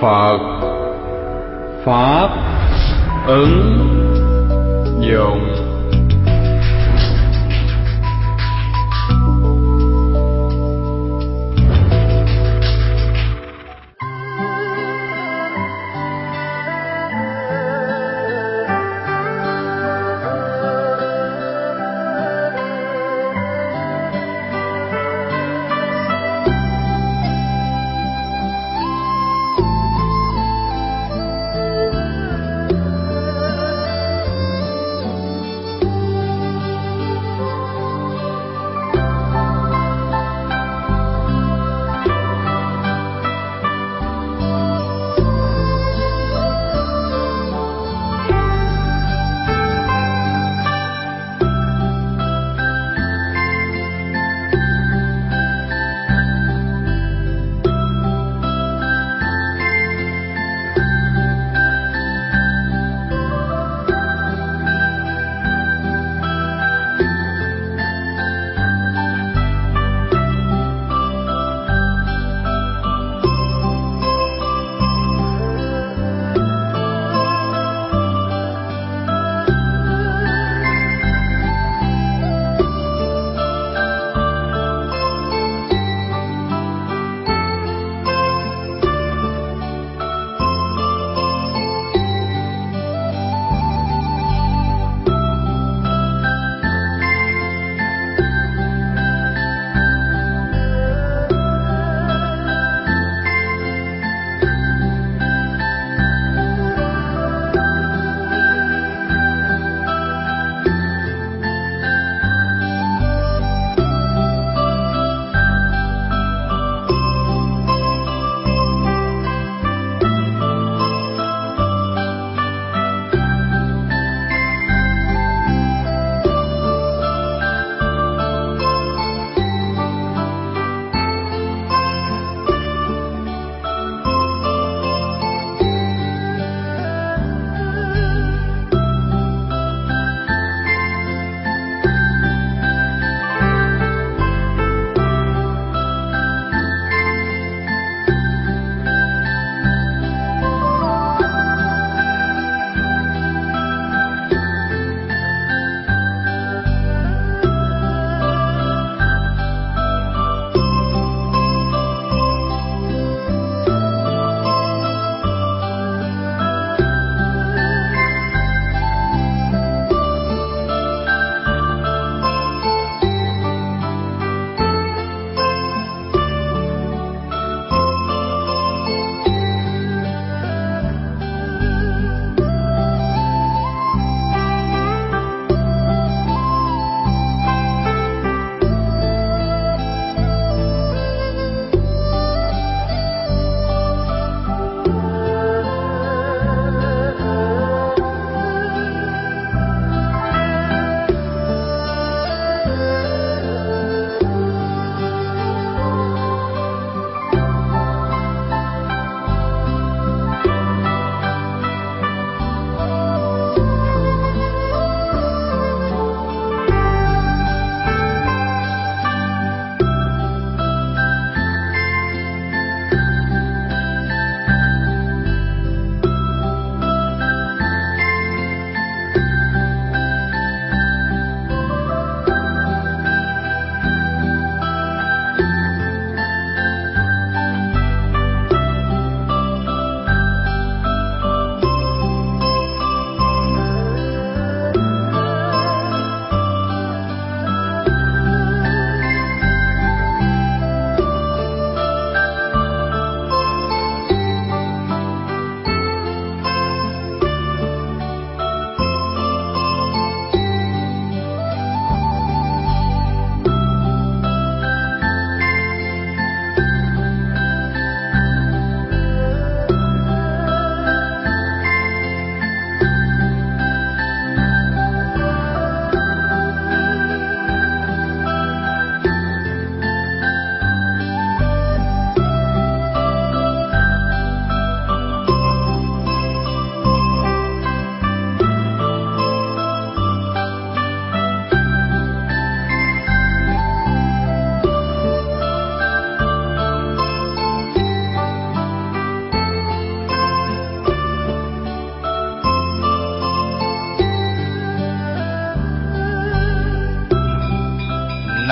phật. Pháp ứng dụng.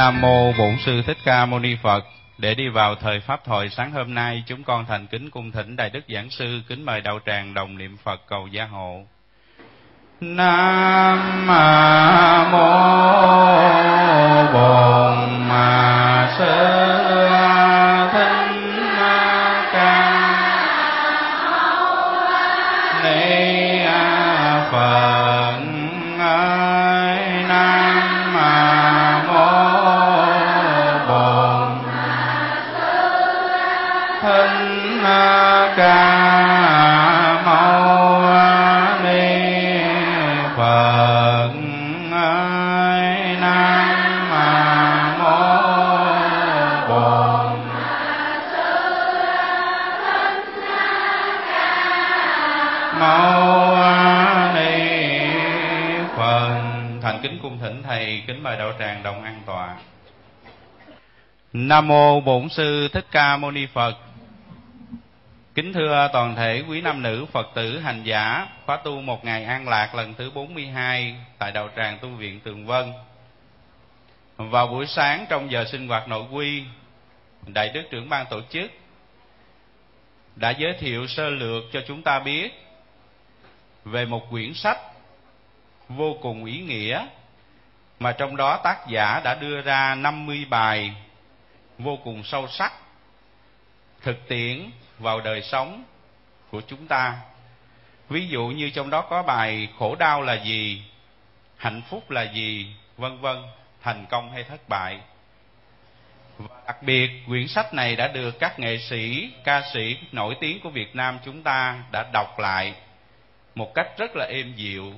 Nam mô Bổn sư Thích Ca Mâu Ni Phật. Để đi vào thời pháp thoại sáng hôm nay, chúng con thành kính cung thỉnh Đại Đức Giảng Sư kính mời đạo tràng đồng niệm Phật cầu gia hộ. Nam mô Bổn sư nam mô bổn sư thích ca mâu ni phật. Kính thưa toàn thể quý nam nữ phật tử, hành giả, khóa tu một ngày an lạc lần thứ 42 tại đạo tràng tu viện tường vân. Vào buổi sáng trong giờ sinh hoạt nội quy, đại đức trưởng ban tổ chức đã giới thiệu sơ lược cho chúng ta biết về một quyển sách vô cùng ý nghĩa mà trong đó tác giả đã đưa ra 50 bài vô cùng sâu sắc, thực tiễn vào đời sống của chúng ta. Ví dụ như trong đó có bài khổ đau là gì, hạnh phúc là gì, vân vân, thành công hay thất bại. Và đặc biệt, quyển sách này đã được các nghệ sĩ, ca sĩ nổi tiếng của việt nam chúng ta đã đọc lại một cách rất là êm dịu,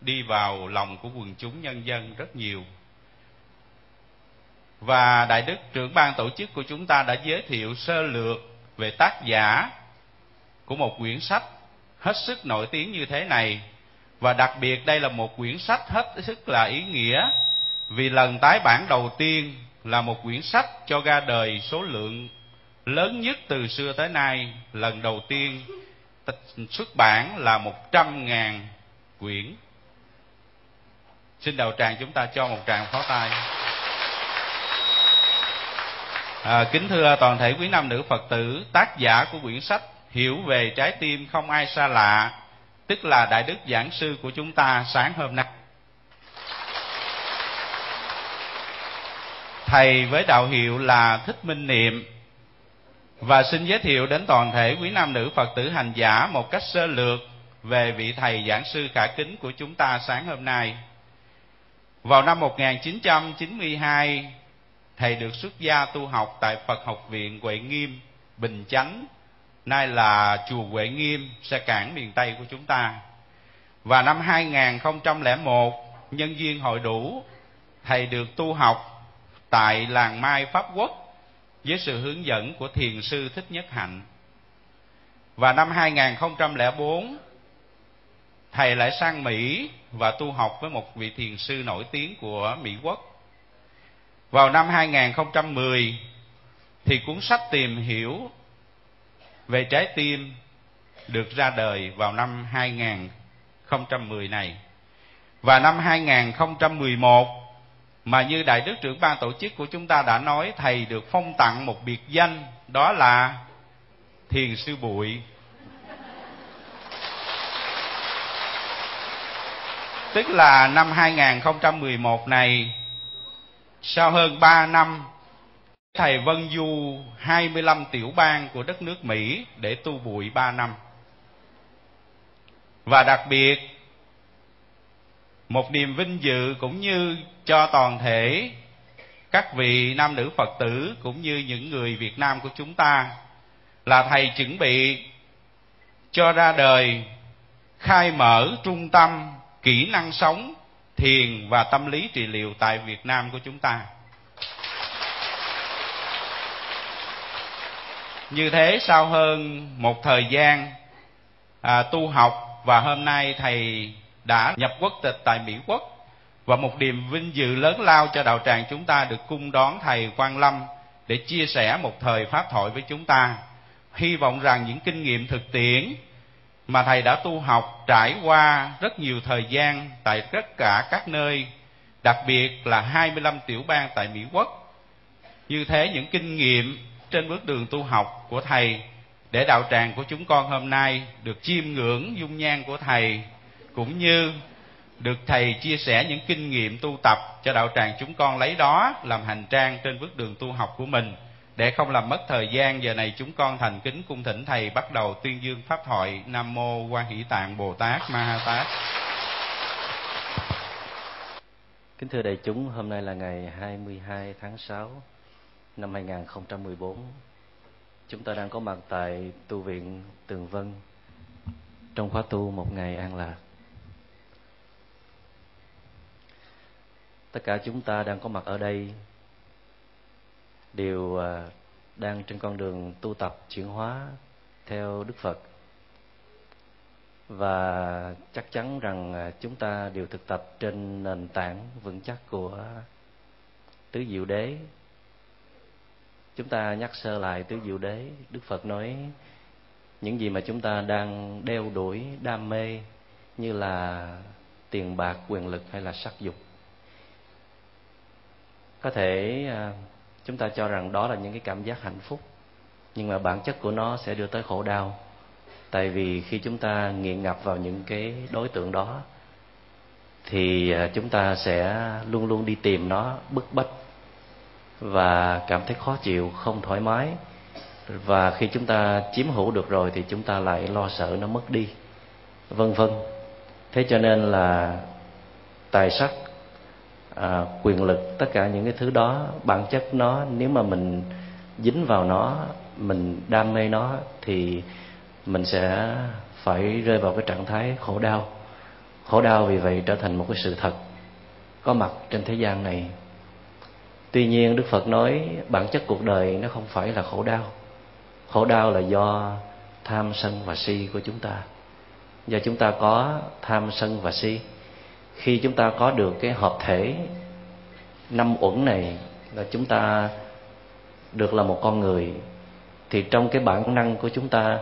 đi vào lòng của quần chúng nhân dân rất nhiều và đại đức trưởng ban tổ chức của chúng ta đã giới thiệu sơ lược về tác giả của một quyển sách hết sức nổi tiếng như thế này. Và đặc biệt đây là một quyển sách hết sức là ý nghĩa, vì lần tái bản đầu tiên là một quyển sách cho ra đời số lượng lớn nhất từ xưa tới nay. Lần đầu tiên xuất bản là một trăm ngàn quyển. Xin đầu tràng chúng ta cho một tràng pháo tay à, kính thưa toàn thể quý nam nữ phật tử tác giả của quyển sách hiểu về trái tim không ai xa lạ tức là đại đức giảng sư của chúng ta sáng hôm nay. Thầy với đạo hiệu là thích minh niệm. Và xin giới thiệu đến toàn thể quý nam nữ phật tử hành giả một cách sơ lược về vị thầy giảng sư khả kính của chúng ta sáng hôm nay. Vào năm 1992, thầy được xuất gia tu học tại Phật học viện Huệ Nghiêm, Bình Chánh, nay là chùa Huệ Nghiêm, xe cảng miền Tây của chúng ta. Và năm 2001, nhân duyên hội đủ, thầy được tu học tại làng Mai Pháp Quốc với sự hướng dẫn của thiền sư Thích Nhất Hạnh. Và năm 2004, thầy lại sang Mỹ và tu học với một vị thiền sư nổi tiếng của Mỹ Quốc. Vào năm 2010 thì cuốn sách tìm hiểu về trái tim được ra đời vào năm 2010 này. Và năm 2011 mà như Đại Đức trưởng ban tổ chức của chúng ta đã nói, thầy được phong tặng một biệt danh, đó là Thiền sư Bụi Tức là năm 2011 này sau hơn 3 năm, thầy Vân Du 25 tiểu bang của đất nước Mỹ để tu bụi 3 năm. Và đặc biệt, một niềm vinh dự cũng như cho toàn thể các vị nam nữ Phật tử cũng như những người Việt Nam của chúng ta là thầy chuẩn bị cho ra đời khai mở trung tâm kỹ năng sống thiền và tâm lý trị liệu tại Việt Nam của chúng ta. Như thế sau hơn một thời gian à, tu học và hôm nay thầy đã nhập quốc tịch tại Mỹ Quốc và một niềm vinh dự lớn lao cho đạo tràng chúng ta được cung đón thầy Quang Lâm để chia sẻ một thời pháp thoại với chúng ta. Hy vọng rằng những kinh nghiệm thực tiễn mà thầy đã tu học trải qua rất nhiều thời gian tại tất cả các nơi, đặc biệt là 25 tiểu bang tại Mỹ Quốc. Như thế, những kinh nghiệm trên bước đường tu học của thầy để đạo tràng của chúng con hôm nay được chiêm ngưỡng dung nhan của thầy, cũng như được thầy chia sẻ những kinh nghiệm tu tập cho đạo tràng chúng con lấy đó làm hành trang trên bước đường tu học của mình để không làm mất thời gian giờ này chúng con thành kính cung thỉnh thầy bắt đầu tuyên dương pháp thoại nam mô quan hỷ tạng bồ tát ma ha tát Kính thưa đại chúng, hôm nay là ngày 22 tháng 6 năm 2014. Chúng ta đang có mặt tại tu viện Tường Vân trong khóa tu một ngày an lạc. Tất cả chúng ta đang có mặt ở đây đều à, đang trên con đường tu tập chuyển hóa theo Đức Phật. Và chắc chắn rằng à, chúng ta đều thực tập trên nền tảng vững chắc của tứ diệu đế. Chúng ta nhắc sơ lại tứ diệu đế, đức phật nói, những gì mà chúng ta đang đeo đuổi đam mê như là tiền bạc, quyền lực hay là sắc dục, có thể à, chúng ta cho rằng đó là những cái cảm giác hạnh phúc. Nhưng mà bản chất của nó sẽ đưa tới khổ đau. Tại vì khi chúng ta nghiện ngập vào những cái đối tượng đó, thì à, chúng ta sẽ luôn luôn đi tìm nó bức bách và cảm thấy khó chịu, không thoải mái. Và khi chúng ta chiếm hữu được rồi thì chúng ta lại lo sợ nó mất đi, vân vân. Thế cho nên là tài sắc à, quyền lực tất cả những cái thứ đó bản chất nó nếu mà mình dính vào nó mình đam mê nó thì mình sẽ phải rơi vào cái trạng thái khổ đau. Khổ đau vì vậy trở thành một cái sự thật có mặt trên thế gian này. Tuy nhiên đức phật nói bản chất cuộc đời nó không phải là khổ đau. Khổ đau là do tham sân và si của chúng ta. Do chúng ta có tham sân và si khi chúng ta có được cái hợp thể năm uẩn này là chúng ta được là một con người, thì trong cái bản năng của chúng ta,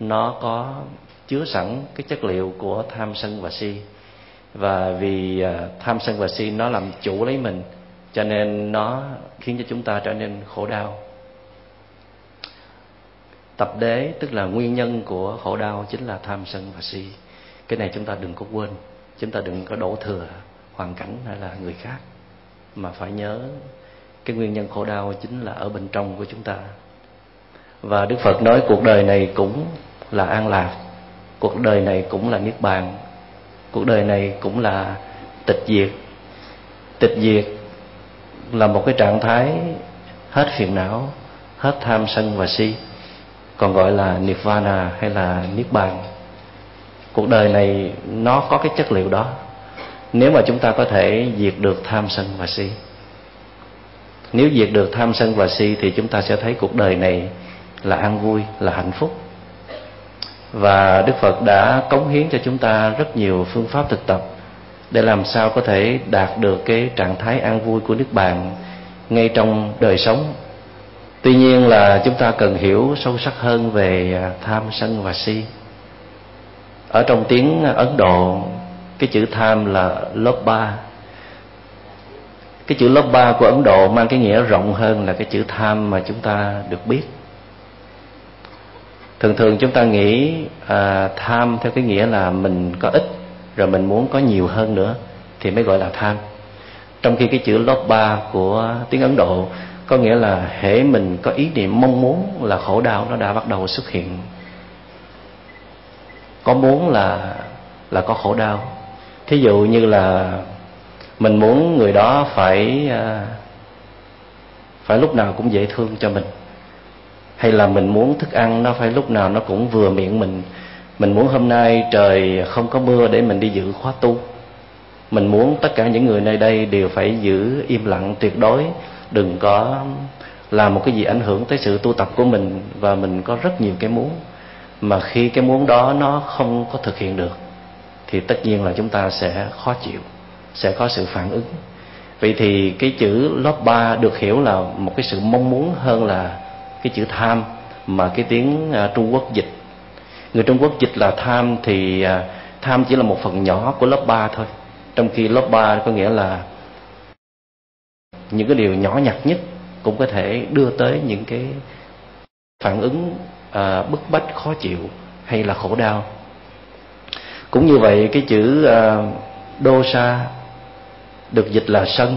nó có chứa sẵn cái chất liệu của tham sân và si. Và vì à, tham sân và si nó làm chủ lấy mình, cho nên nó khiến cho chúng ta trở nên khổ đau. Tập đế tức là nguyên nhân của khổ đau chính là tham sân và si. Cái này chúng ta đừng có quên chúng ta đừng có đổ thừa hoàn cảnh hay là người khác. Mà phải nhớ, cái nguyên nhân khổ đau chính là ở bên trong của chúng ta. Và đức phật nói cuộc đời này cũng là an lạc, cuộc đời này cũng là niết bàn, cuộc đời này cũng là tịch diệt. Tịch diệt là một cái trạng thái hết phiền não, hết tham sân và si, còn gọi là nirvana hay là niết bàn cuộc đời này nó có cái chất liệu đó. Nếu mà chúng ta có thể diệt được tham sân và si. Nếu diệt được tham sân và si thì chúng ta sẽ thấy cuộc đời này là an vui, là hạnh phúc. Và đức phật đã cống hiến cho chúng ta rất nhiều phương pháp thực tập để làm sao có thể đạt được cái trạng thái an vui của nước bạn ngay trong đời sống. Tuy nhiên là chúng ta cần hiểu sâu sắc hơn về tham sân và si ở trong tiếng ấn độ cái chữ tham là lobha cái chữ lobha của ấn độ mang cái nghĩa rộng hơn là cái chữ tham mà chúng ta được biết. Thường thường chúng ta nghĩ à, tham theo cái nghĩa là mình có ít rồi mình muốn có nhiều hơn nữa thì mới gọi là tham. Trong khi cái chữ lobha của tiếng ấn độ có nghĩa là hễ mình có ý niệm mong muốn là khổ đau nó đã bắt đầu xuất hiện có muốn là là có khổ đau. Thí dụ như là mình muốn người đó phải à, phải lúc nào cũng dễ thương cho mình, hay là mình muốn thức ăn nó phải lúc nào nó cũng vừa miệng mình. Mình muốn hôm nay trời không có mưa để mình đi giữ khóa tu. Mình muốn tất cả những người nơi đây đều phải giữ im lặng tuyệt đối. Đừng có làm một cái gì ảnh hưởng tới sự tu tập của mình và mình có rất nhiều cái muốn mà khi cái muốn đó nó không có thực hiện được, thì tất nhiên là chúng ta sẽ khó chịu, sẽ có sự phản ứng. Vậy thì cái chữ lớp ba được hiểu là một cái sự mong muốn hơn là cái chữ tham, mà cái tiếng à, Trung Quốc dịch. Người Trung Quốc dịch là tham thì à, tham chỉ là một phần nhỏ của lớp ba thôi. Trong khi lớp ba có nghĩa là những cái điều nhỏ nhặt nhất cũng có thể đưa tới những cái phản ứng à, bức bách khó chịu hay là khổ đau. Cũng như vậy cái chữ à, đô sa được dịch là sân.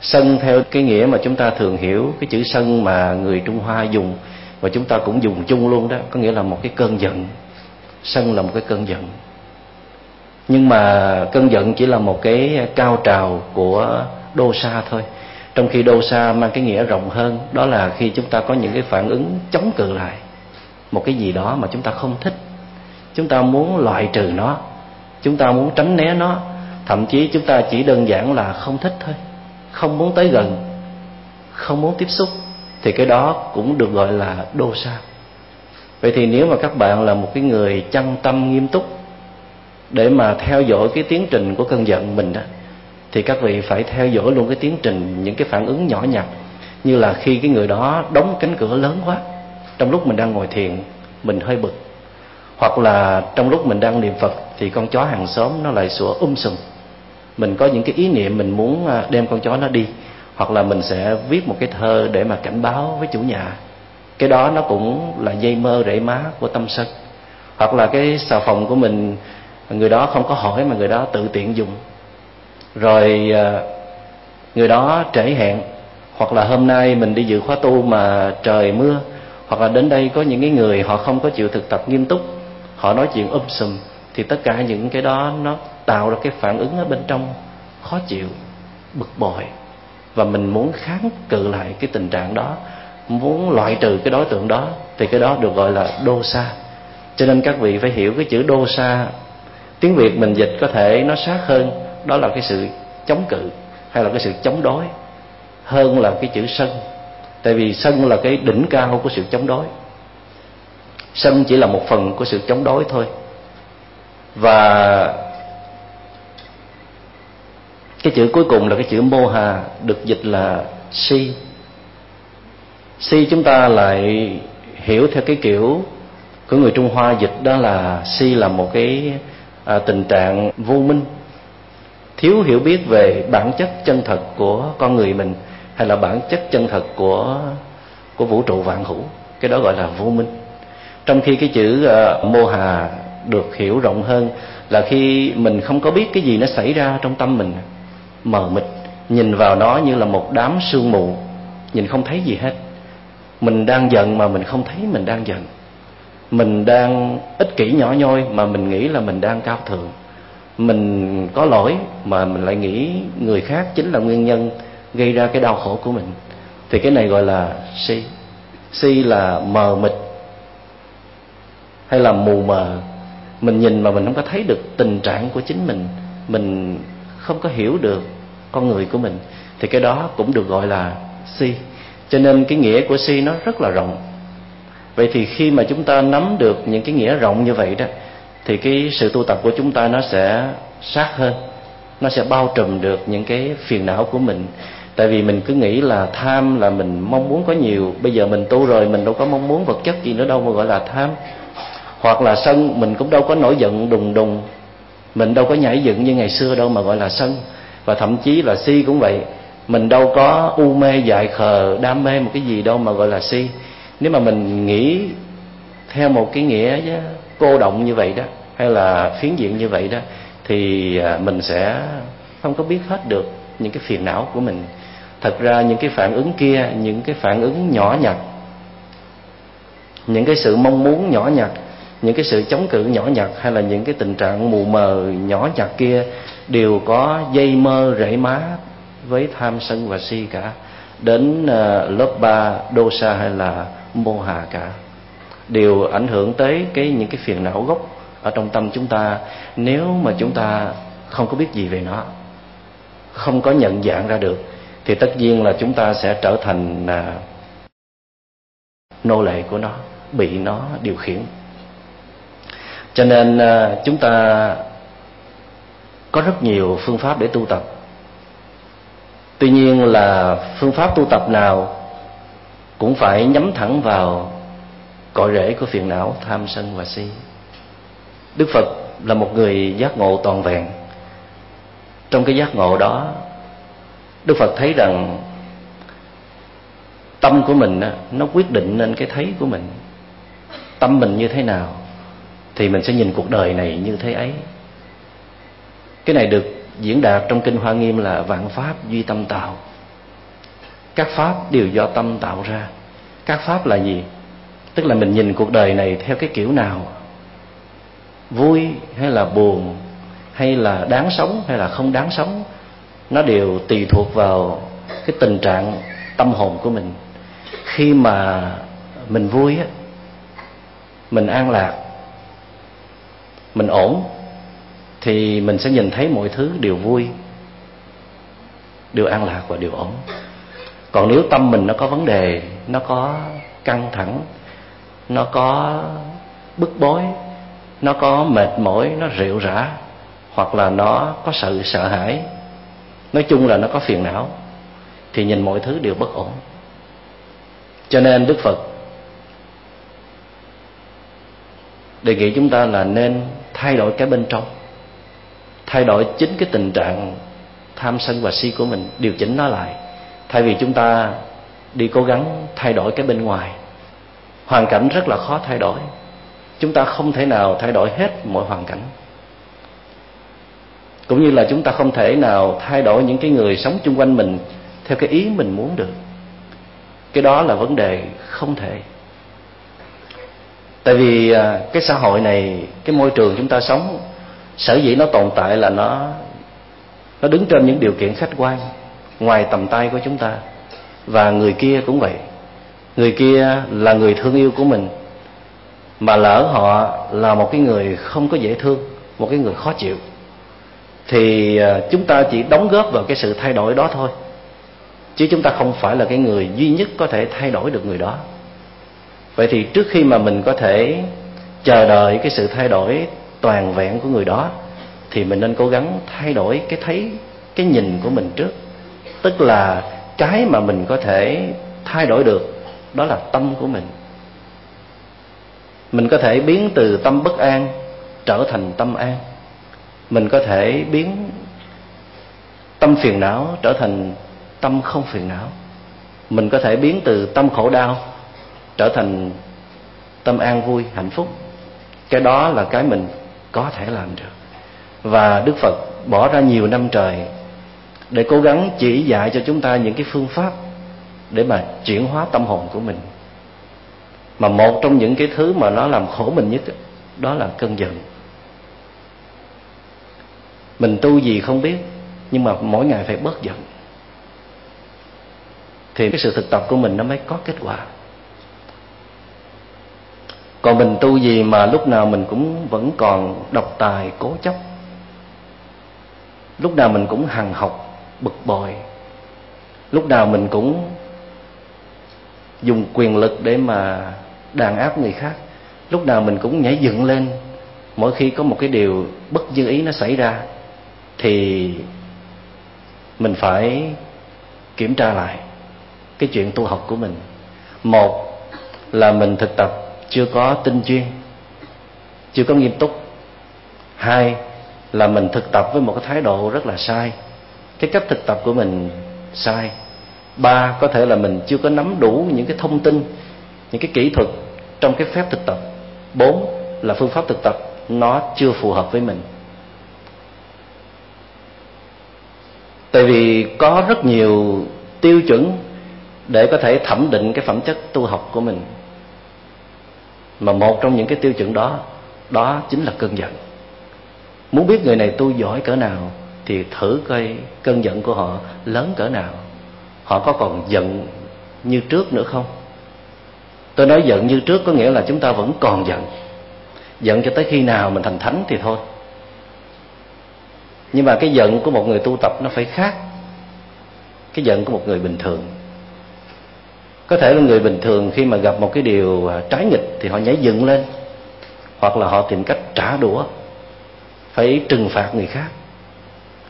Sân theo cái nghĩa mà chúng ta thường hiểu cái chữ sân mà người trung hoa dùng và chúng ta cũng dùng chung luôn đó có nghĩa là một cái cơn giận. Sân là một cái cơn giận. Nhưng mà cơn giận chỉ là một cái cao trào của đô sa thôi. Trong khi đô sa mang cái nghĩa rộng hơn đó là khi chúng ta có những cái phản ứng chống cự lại một cái gì đó mà chúng ta không thích. Chúng ta muốn loại trừ nó. Chúng ta muốn tránh né nó. Thậm chí chúng ta chỉ đơn giản là không thích thôi. Không muốn tới gần. Không muốn tiếp xúc. Thì cái đó cũng được gọi là đô sa. Vậy thì nếu mà các bạn là một cái người chăn tâm nghiêm túc, để mà theo dõi cái tiến trình của cơn giận mình đó, thì các vị phải theo dõi luôn cái tiến trình, những cái phản ứng nhỏ nhặt, như là khi cái người đó đóng cánh cửa lớn quá trong lúc mình đang ngồi thiền, mình hơi bực. Hoặc là trong lúc mình đang niệm phật, thì con chó hàng xóm nó lại sủa um sùm. Mình có những cái ý niệm mình muốn à, đem con chó nó đi, hoặc là mình sẽ viết một cái thơ để mà cảnh báo với chủ nhà. Cái đó nó cũng là dây mơ rễ má của tâm sân. Hoặc là cái xà phòng của mình, người đó không có hỏi mà người đó tự tiện dùng. Rồi à, người đó trễ hẹn. Hoặc là hôm nay mình đi dự khóa tu mà trời mưa hoặc là đến đây có những cái người họ không có chịu thực tập nghiêm túc, họ nói chuyện um sùm, thì tất cả những cái đó nó tạo ra cái phản ứng ở bên trong khó chịu, bực bội. Và mình muốn kháng cự lại cái tình trạng đó, muốn loại trừ cái đối tượng đó, thì cái đó được gọi là đô sa. Cho nên các vị phải hiểu cái chữ đô sa, tiếng việt mình dịch có thể nó sát hơn, đó là cái sự chống cự hay là cái sự chống đối, hơn là cái chữ sân tại vì sân là cái đỉnh cao của sự chống đối. Sân chỉ là một phần của sự chống đối thôi. Và cái chữ cuối cùng là cái chữ mô hà được dịch là si. Si chúng ta lại hiểu theo cái kiểu của người trung hoa dịch đó là si là một cái à, tình trạng vô minh thiếu hiểu biết về bản chất chân thật của con người mình hay là bản chất chân thật của của vũ trụ vạn hữu? Cái đó gọi là vô minh. Trong khi cái chữ uh, mô hà được hiểu rộng hơn là khi mình không có biết cái gì nó xảy ra trong tâm mình mờ mịt nhìn vào nó như là một đám sương mù nhìn không thấy gì hết. Mình đang giận mà mình không thấy mình đang giận. Mình đang ích kỷ nhỏ nhoi mà mình nghĩ là mình đang cao thượng. Mình có lỗi mà mình lại nghĩ người khác chính là nguyên nhân gây ra cái đau khổ của mình, thì cái này gọi là si. Si là mờ mịt hay là mù mờ. Mình nhìn mà mình không có thấy được tình trạng của chính mình mình không có hiểu được con người của mình, thì cái đó cũng được gọi là si. Cho nên cái nghĩa của si nó rất là rộng. Vậy thì khi mà chúng ta nắm được những cái nghĩa rộng như vậy đó, thì cái sự tu tập của chúng ta nó sẽ sát hơn, nó sẽ bao trùm được những cái phiền não của mình tại vì mình cứ nghĩ là tham là mình mong muốn có nhiều. Bây giờ mình tu rồi, mình đâu có mong muốn vật chất gì nữa đâu mà gọi là tham. Hoặc là sân, mình cũng đâu có nổi giận đùng đùng. Mình đâu có nhảy dựng như ngày xưa đâu mà gọi là sân. Và thậm chí là si cũng vậy. Mình đâu có u mê dại khờ, đam mê một cái gì đâu mà gọi là si. Nếu mà mình nghĩ theo một cái nghĩa cô động như vậy đó, hay là phiến diện như vậy đó, thì à, mình sẽ không có biết hết được những cái phiền não của mình thật ra những cái phản ứng kia, những cái phản ứng nhỏ nhặt, những cái sự mong muốn nhỏ nhặt, những cái sự chống cự nhỏ nhặt hay là những cái tình trạng mù mờ nhỏ nhặt kia đều có dây mơ rễ má với tham sân và si cả, đến ờ, lớp ba dosa hay là mô hà cả. Đều ảnh hưởng tới cái, những cái phiền não gốc ở trong tâm chúng ta. Nếu mà chúng ta không có biết gì về nó, không có nhận dạng ra được thì tất nhiên là chúng ta sẽ trở thành à, nô lệ của nó bị nó điều khiển. Cho nên à, chúng ta có rất nhiều phương pháp để tu tập. Tuy nhiên là phương pháp tu tập nào cũng phải nhắm thẳng vào cội rễ của phiền não tham sân và si. Đức phật là một người giác ngộ toàn vẹn. Trong cái giác ngộ đó đức phật thấy rằng tâm của mình nó quyết định nên cái thấy của mình. Tâm mình như thế nào thì mình sẽ nhìn cuộc đời này như thế ấy. Cái này được diễn đạt trong kinh hoa nghiêm là vạn pháp duy tâm tạo. Các pháp đều do tâm tạo ra. Các pháp là gì? Tức là mình nhìn cuộc đời này theo cái kiểu nào? Vui hay là buồn, hay là đáng sống hay là không đáng sống? Nó đều tùy thuộc vào cái tình trạng tâm hồn của mình. Khi mà mình vui á, mình an lạc, mình ổn, thì mình sẽ nhìn thấy mọi thứ đều vui, đều an lạc và đều ổn. Còn nếu tâm mình nó có vấn đề, nó có căng thẳng, nó có bức bối, nó có mệt mỏi, nó rệu rã, hoặc là nó có sự sợ hãi nói chung là nó có phiền não, thì nhìn mọi thứ đều bất ổn. Cho nên đức phật đề nghị chúng ta là nên thay đổi cái bên trong, thay đổi chính cái tình trạng tham sân và si của mình, điều chỉnh nó lại. Thay vì chúng ta đi cố gắng thay đổi cái bên ngoài, hoàn cảnh rất là khó thay đổi. Chúng ta không thể nào thay đổi hết mọi hoàn cảnh cũng như là chúng ta không thể nào thay đổi những cái người sống chung quanh mình theo cái ý mình muốn được. Cái đó là vấn đề không thể. Tại vì à, cái xã hội này, cái môi trường chúng ta sống, sở dĩ nó tồn tại là nó nó đứng trên những điều kiện khách quan, ngoài tầm tay của chúng ta. Và người kia cũng vậy. Người kia là người thương yêu của mình, mà lỡ họ là một cái người không có dễ thương, một cái người khó chịu thì ờ, chúng ta chỉ đóng góp vào cái sự thay đổi đó thôi. Chứ chúng ta không phải là cái người duy nhất có thể thay đổi được người đó. Vậy thì trước khi mà mình có thể chờ đợi cái sự thay đổi toàn vẹn của người đó, thì mình nên cố gắng thay đổi cái thấy, cái nhìn của mình trước. Tức là cái mà mình có thể thay đổi được, đó là tâm của mình. Mình có thể biến từ tâm bất an trở thành tâm an mình có thể biến tâm phiền não trở thành tâm không phiền não. Mình có thể biến từ tâm khổ đau trở thành tâm an vui, hạnh phúc. Cái đó là cái mình có thể làm được. Và đức phật bỏ ra nhiều năm trời để cố gắng chỉ dạy cho chúng ta những cái phương pháp để mà chuyển hóa tâm hồn của mình. Mà một trong những cái thứ mà nó làm khổ mình nhất đó là cơn giận mình tu gì không biết, nhưng mà mỗi ngày phải bớt giận. Thì cái sự thực tập của mình nó mới có kết quả. Còn mình tu gì mà lúc nào mình cũng vẫn còn độc tài, cố chấp. Lúc nào mình cũng hằng học, bực bội. Lúc nào mình cũng dùng quyền lực để mà đàn áp người khác. Lúc nào mình cũng nhảy dựng lên, mỗi khi có một cái điều bất như ý nó xảy ra thì mình phải kiểm tra lại cái chuyện tu học của mình. Một là mình thực tập chưa có tinh chuyên, chưa có nghiêm túc. Hai là mình thực tập với một cái thái độ rất là sai. Cái cách thực tập của mình sai. Ba, có thể là mình chưa có nắm đủ những cái thông tin, những cái kỹ thuật trong cái phép thực tập. Bốn là phương pháp thực tập nó chưa phù hợp với mình. Tại vì có rất nhiều tiêu chuẩn để có thể thẩm định cái phẩm chất tu học của mình. Mà một trong những cái tiêu chuẩn đó đó chính là cơn giận. Muốn biết người này tu giỏi cỡ nào thì thử coi cơn giận của họ lớn cỡ nào. Họ có còn giận như trước nữa không? Tôi nói giận như trước có nghĩa là chúng ta vẫn còn giận. Giận cho tới khi nào mình thành thánh thì thôi nhưng mà cái giận của một người tu tập nó phải khác. Cái giận của một người bình thường. Có thể là người bình thường khi mà gặp một cái điều trái nghịch thì họ nhảy dựng lên. Hoặc là họ tìm cách trả đũa. Phải trừng phạt người khác.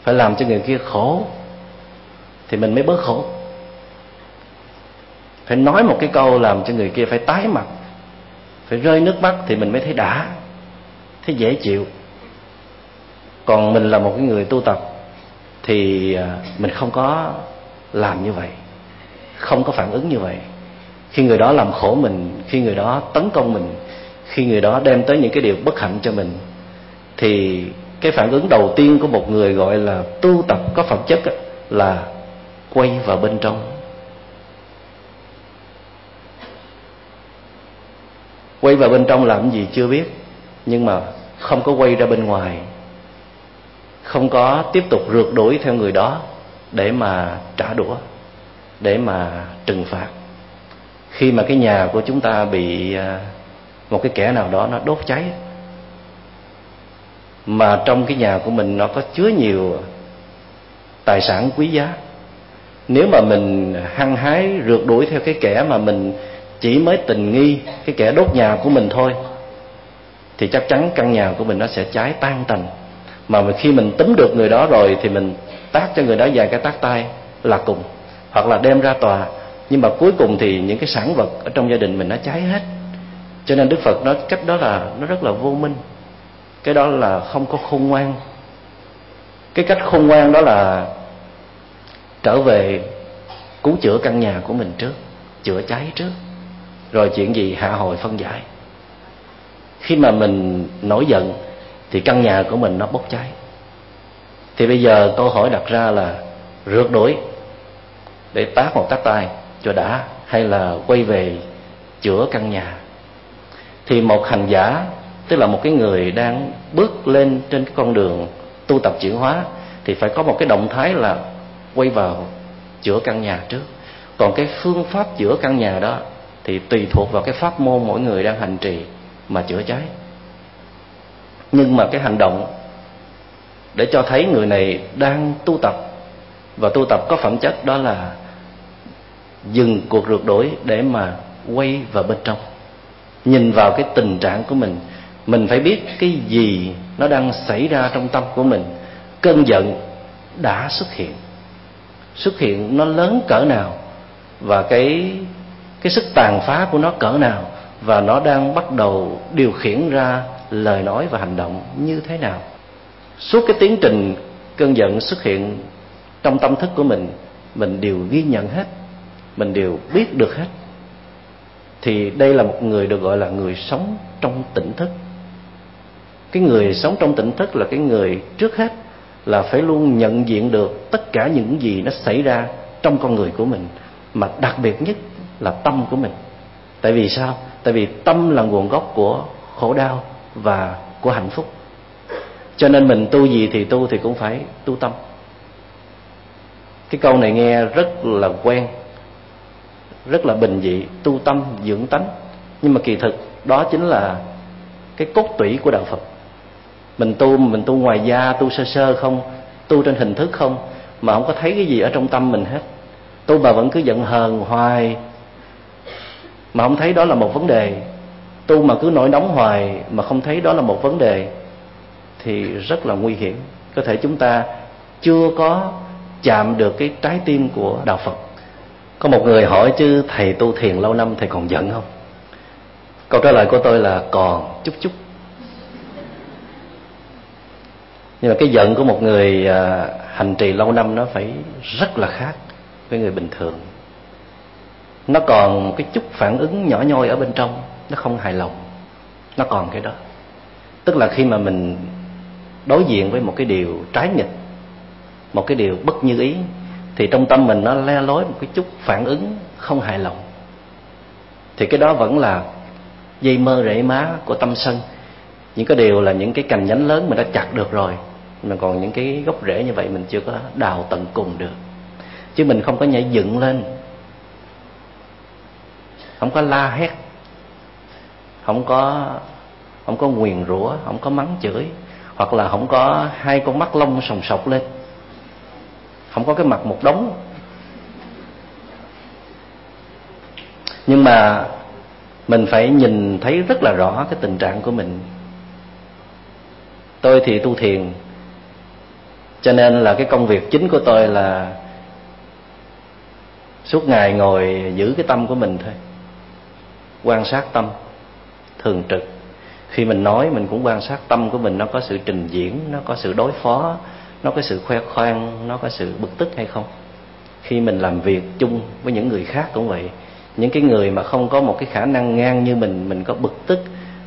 Phải làm cho người kia khổ. Thì mình mới bớt khổ. Phải nói một cái câu làm cho người kia phải tái mặt. Phải rơi nước mắt thì mình mới thấy đã. Thấy dễ chịu còn mình là một cái người tu tập, thì à, mình không có làm như vậy, không có phản ứng như vậy. Khi người đó làm khổ mình, khi người đó tấn công mình, khi người đó đem tới những cái điều bất hạnh cho mình, thì cái phản ứng đầu tiên của một người gọi là tu tập có phẩm chất là quay vào bên trong. Quay vào bên trong làm gì chưa biết, nhưng mà không có quay ra bên ngoài không có tiếp tục rượt đuổi theo người đó để mà trả đũa, để mà trừng phạt. Khi mà cái nhà của chúng ta bị à, một cái kẻ nào đó nó đốt cháy, mà trong cái nhà của mình nó có chứa nhiều tài sản quý giá, nếu mà mình hăng hái rượt đuổi theo cái kẻ mà mình chỉ mới tình nghi, cái kẻ đốt nhà của mình thôi, thì chắc chắn căn nhà của mình nó sẽ cháy tan tành mà khi mình tính được người đó rồi thì mình tác cho người đó vài cái tác tay là cùng, hoặc là đem ra tòa. Nhưng mà cuối cùng thì những cái sản vật ở trong gia đình mình nó cháy hết. Cho nên đức phật nói cách đó là nó rất là vô minh. Cái đó là không có khôn ngoan. Cái cách khôn ngoan đó là trở về cứu chữa căn nhà của mình trước, chữa cháy trước, rồi chuyện gì hạ hồi phân giải. Khi mà mình nổi giận thì căn nhà của mình nó bốc cháy. Thì bây giờ câu hỏi đặt ra là rượt đuổi để tát một tát tay cho đã hay là quay về chữa căn nhà? Thì một hành giả, tức là một cái người đang bước lên trên cái con đường tu tập chuyển hóa, thì phải có một cái động thái là quay vào chữa căn nhà trước. Còn cái phương pháp chữa căn nhà đó thì tùy thuộc vào cái pháp môn mỗi người đang hành trì mà chữa cháy nhưng mà cái hành động để cho thấy người này đang tu tập, và tu tập có phẩm chất đó là dừng cuộc rượt đuổi để mà quay vào bên trong. Nhìn vào cái tình trạng của mình mình phải biết cái gì nó đang xảy ra trong tâm của mình. Cơn giận đã xuất hiện. Xuất hiện nó lớn cỡ nào, và cái cái sức tàn phá của nó cỡ nào, và nó đang bắt đầu điều khiển ra lời nói và hành động như thế nào. Suốt cái tiến trình cơn giận xuất hiện trong tâm thức của mình mình đều ghi nhận hết, mình đều biết được hết. Thì đây là một người được gọi là người sống trong tỉnh thức. Cái người sống trong tỉnh thức là cái người trước hết là phải luôn nhận diện được tất cả những gì nó xảy ra trong con người của mình, mà đặc biệt nhất là tâm của mình. Tại vì sao? Tại vì tâm là nguồn gốc của khổ đau và của hạnh phúc. Cho nên mình tu gì thì tu thì cũng phải tu tâm. Cái câu này nghe rất là quen, rất là bình dị, tu tâm dưỡng tánh. Nhưng mà kỳ thực, đó chính là cái cốt tủy của đạo phật. Mình tu mình tu ngoài da, tu sơ sơ không, tu trên hình thức không, mà không có thấy cái gì ở trong tâm mình hết. Tu mà vẫn cứ giận hờn, hoài, mà không thấy đó là một vấn đề tu mà cứ nổi nóng hoài mà không thấy đó là một vấn đề, thì rất là nguy hiểm. Có thể chúng ta chưa có chạm được cái trái tim của đạo phật. Có một người hỏi chứ, thầy tu thiền lâu năm thầy còn giận không? Câu trả lời của tôi là, còn, chút chút. Nhưng mà cái giận của một người à, hành trì lâu năm nó phải rất là khác với người bình thường. Nó còn một cái chút phản ứng nhỏ nhoi ở bên trong nó không hài lòng. Nó còn cái đó. Tức là khi mà mình đối diện với một cái điều trái nghịch, một cái điều bất như ý, thì trong tâm mình nó le lối một cái chút phản ứng không hài lòng. Thì cái đó vẫn là dây mơ rễ má của tâm sân. Những cái điều là những cái cành nhánh lớn mình đã chặt được rồi, mà còn những cái gốc rễ như vậy mình chưa có đào tận cùng được. Chứ mình không có nhảy dựng lên. Không có la hét không có không có nguyền rủa, không có mắng chửi, hoặc là không có hai con mắt lông sòng sọc lên. Không có cái mặt một đống. Nhưng mà mình phải nhìn thấy rất là rõ cái tình trạng của mình. Tôi thì tu thiền, cho nên là cái công việc chính của tôi là suốt ngày ngồi giữ cái tâm của mình thôi, quan sát tâm thường trực. Khi mình nói, mình cũng quan sát tâm của mình nó có sự trình diễn, nó có sự đối phó, nó có sự khoe khoang, nó có sự bực tức hay không. Khi mình làm việc chung với những người khác cũng vậy. Những cái người mà không có một cái khả năng ngang như mình mình có bực tức,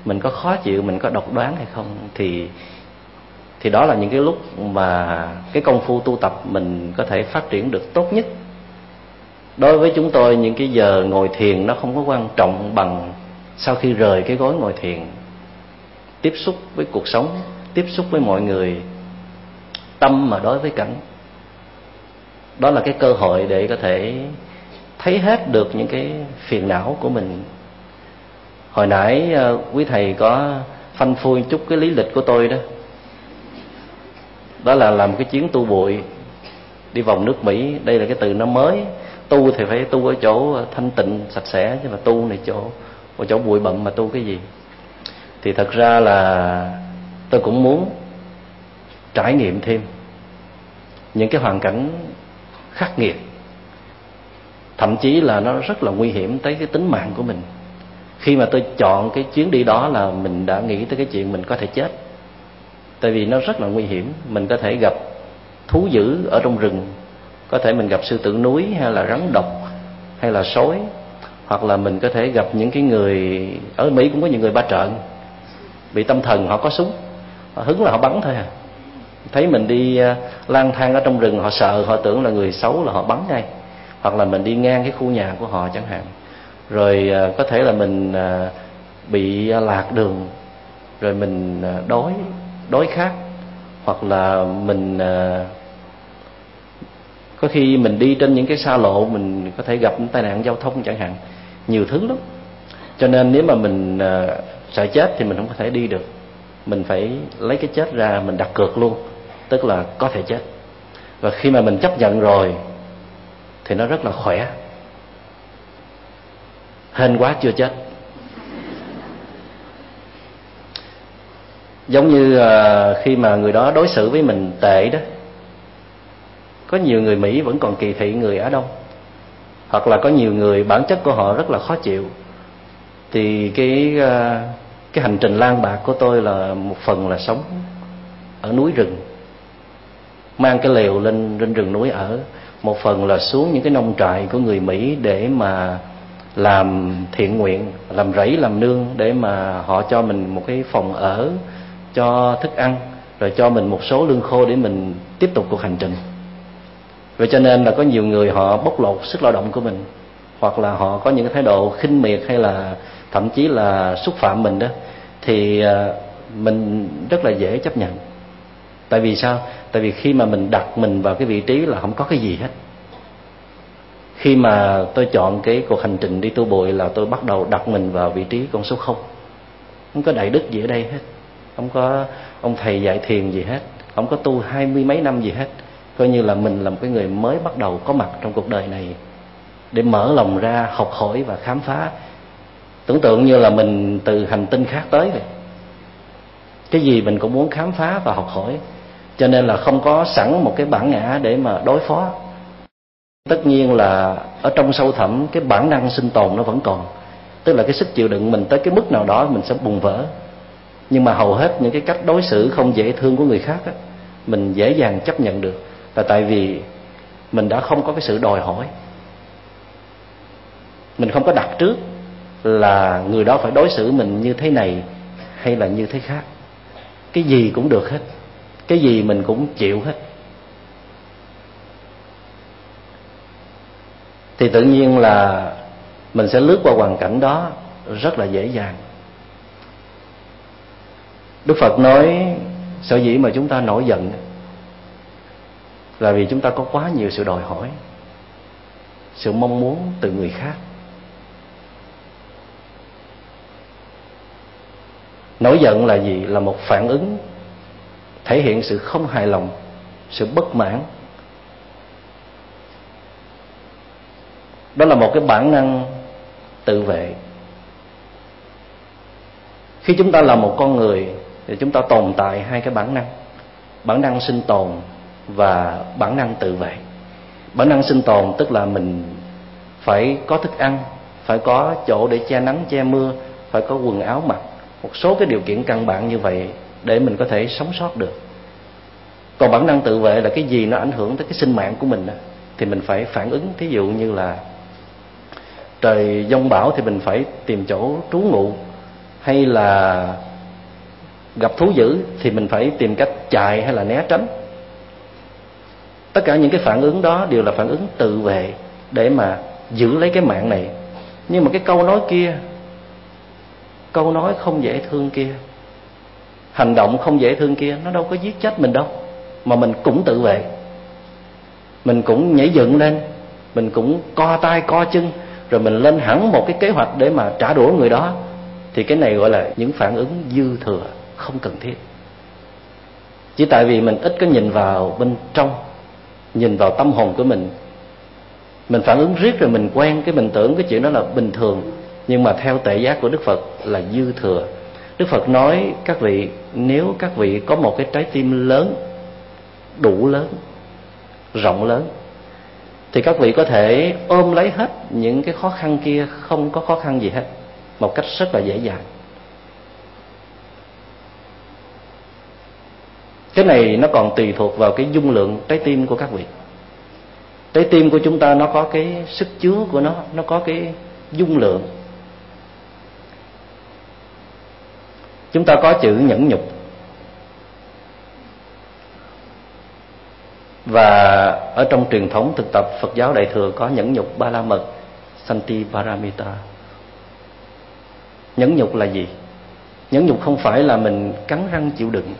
mình có khó chịu, mình có độc đoán hay không, thì thì đó là những cái lúc mà cái công phu tu tập mình có thể phát triển được tốt nhất. Đối với chúng tôi, những cái giờ ngồi thiền nó không có quan trọng bằng sau khi rời cái gối ngồi thiền, tiếp xúc với cuộc sống, tiếp xúc với mọi người, tâm mà đối với cảnh, đó là cái cơ hội để có thể thấy hết được những cái phiền não của mình. Hồi nãy ờ, quý thầy có phanh phui chút cái lý lịch của tôi đó. Đó là làm cái chuyến tu bụi, đi vòng nước mỹ. Đây là cái từ nó mới. Tu thì phải tu ở chỗ thanh tịnh, sạch sẽ, chứ mà tu này chỗ ở chỗ bụi bận mà tu cái gì? Thì thật ra là tôi cũng muốn trải nghiệm thêm những cái hoàn cảnh khắc nghiệt. Thậm chí là nó rất là nguy hiểm tới cái tính mạng của mình. Khi mà tôi chọn cái chuyến đi đó là mình đã nghĩ tới cái chuyện mình có thể chết. Tại vì nó rất là nguy hiểm, mình có thể gặp thú dữ ở trong rừng. Có thể mình gặp sư tử núi hay là rắn độc hay là sói hoặc là mình có thể gặp những cái người, ở mỹ cũng có những người ba trợn, bị tâm thần họ có súng, họ hứng là họ bắn thôi à. Thấy mình đi à, lang thang ở trong rừng, họ sợ, họ tưởng là người xấu là họ bắn ngay, hoặc là mình đi ngang cái khu nhà của họ chẳng hạn. Rồi à, có thể là mình à, bị lạc đường, rồi mình đói đói khát, hoặc là mình có khi mình đi trên những cái xa lộ, mình có thể gặp tai nạn giao thông chẳng hạn nhiều thứ lắm. Cho nên nếu mà mình à, sợ chết thì mình không có thể đi được. Mình phải lấy cái chết ra mình đặt cược luôn, tức là có thể chết. Và khi mà mình chấp nhận rồi, thì nó rất là khỏe. Hên quá chưa chết. Giống như à, khi mà người đó đối xử với mình tệ đó, có nhiều người mỹ vẫn còn kỳ thị người á đông hoặc là có nhiều người, bản chất của họ rất là khó chịu. Thì cái ờ, cái hành trình lang bạc của tôi là một phần là sống ở núi rừng, mang cái lều lên lên rừng núi ở. Một phần là xuống những cái nông trại của người Mỹ để mà làm thiện nguyện, làm rẫy, làm nương để mà họ cho mình một cái phòng ở, cho thức ăn, rồi cho mình một số lương khô để mình tiếp tục cuộc hành trình vậy cho nên là có nhiều người họ bóc lột sức lao động của mình, hoặc là họ có những cái thái độ khinh miệt hay là thậm chí là xúc phạm mình đó, thì ờ, mình rất là dễ chấp nhận. Tại vì sao? Tại vì khi mà mình đặt mình vào cái vị trí là không có cái gì hết. Khi mà tôi chọn cái cuộc hành trình đi tu bụi là tôi bắt đầu đặt mình vào vị trí con số không. Không có đại đức gì ở đây hết. Không có ông thầy dạy thiền gì hết. Không có tu hai mươi mấy năm gì hết coi như là mình là một cái người mới bắt đầu có mặt trong cuộc đời này để mở lòng ra học hỏi và khám phá. Tưởng tượng như là mình từ hành tinh khác tới vậy. Cái gì mình cũng muốn khám phá và học hỏi. Cho nên là không có sẵn một cái bản ngã để mà đối phó. Tất nhiên là ở trong sâu thẳm cái bản năng sinh tồn nó vẫn còn. Tức là cái sức chịu đựng mình tới cái mức nào đó mình sẽ bùng vỡ. Nhưng mà hầu hết những cái cách đối xử không dễ thương của người khác á, mình dễ dàng chấp nhận được là tại vì mình đã không có cái sự đòi hỏi. Mình không có đặt trước là người đó phải đối xử mình như thế này hay là như thế khác. Cái gì cũng được hết. Cái gì mình cũng chịu hết. Thì tự nhiên là mình sẽ lướt qua hoàn cảnh đó rất là dễ dàng. Đức phật nói sở dĩ mà chúng ta nổi giận là vì chúng ta có quá nhiều sự đòi hỏi, sự mong muốn từ người khác. Nổi giận là gì? Là một phản ứng thể hiện sự không hài lòng, sự bất mãn. Đó là một cái bản năng tự vệ. Khi chúng ta là một con người, thì chúng ta tồn tại hai cái bản năng. Bản năng sinh tồn và bản năng tự vệ. Bản năng sinh tồn tức là mình phải có thức ăn, phải có chỗ để che nắng, che mưa, phải có quần áo mặc, một số cái điều kiện căn bản như vậy để mình có thể sống sót được. Còn bản năng tự vệ là cái gì nó ảnh hưởng tới cái sinh mạng của mình đó. thì mình phải phản ứng. Thí dụ như là trời giông bão thì mình phải tìm chỗ trú ngụ, hay là gặp thú dữ thì mình phải tìm cách chạy hay là né tránh tất cả những cái phản ứng đó đều là phản ứng tự vệ để mà giữ lấy cái mạng này. Nhưng mà cái câu nói kia, câu nói không dễ thương kia, hành động không dễ thương kia, nó đâu có giết chết mình đâu, mà mình cũng tự vệ. Mình cũng nhảy dựng lên, mình cũng co tay, co chân, rồi mình lên hẳn một cái kế hoạch để mà trả đũa người đó. Thì cái này gọi là những phản ứng dư thừa, không cần thiết. Chỉ tại vì mình ít có nhìn vào bên trong nhìn vào tâm hồn của mình. Mình phản ứng riết rồi mình quen, cái mình tưởng cái chuyện đó là bình thường, nhưng mà theo tệ giác của đức phật là dư thừa. Đức phật nói, các vị, nếu các vị có một cái trái tim lớn, đủ lớn, rộng lớn, thì các vị có thể ôm lấy hết những cái khó khăn kia, không có khó khăn gì hết, một cách rất là dễ dàng. Cái này nó còn tùy thuộc vào cái dung lượng trái tim của các vị. Trái tim của chúng ta nó có cái sức chứa của nó nó có cái dung lượng. Chúng ta có chữ nhẫn nhục. Và ở trong truyền thống thực tập Phật giáo Đại thừa có nhẫn nhục ba la mật Santi Paramita. Nhẫn nhục là gì? Nhẫn nhục không phải là mình cắn răng chịu đựng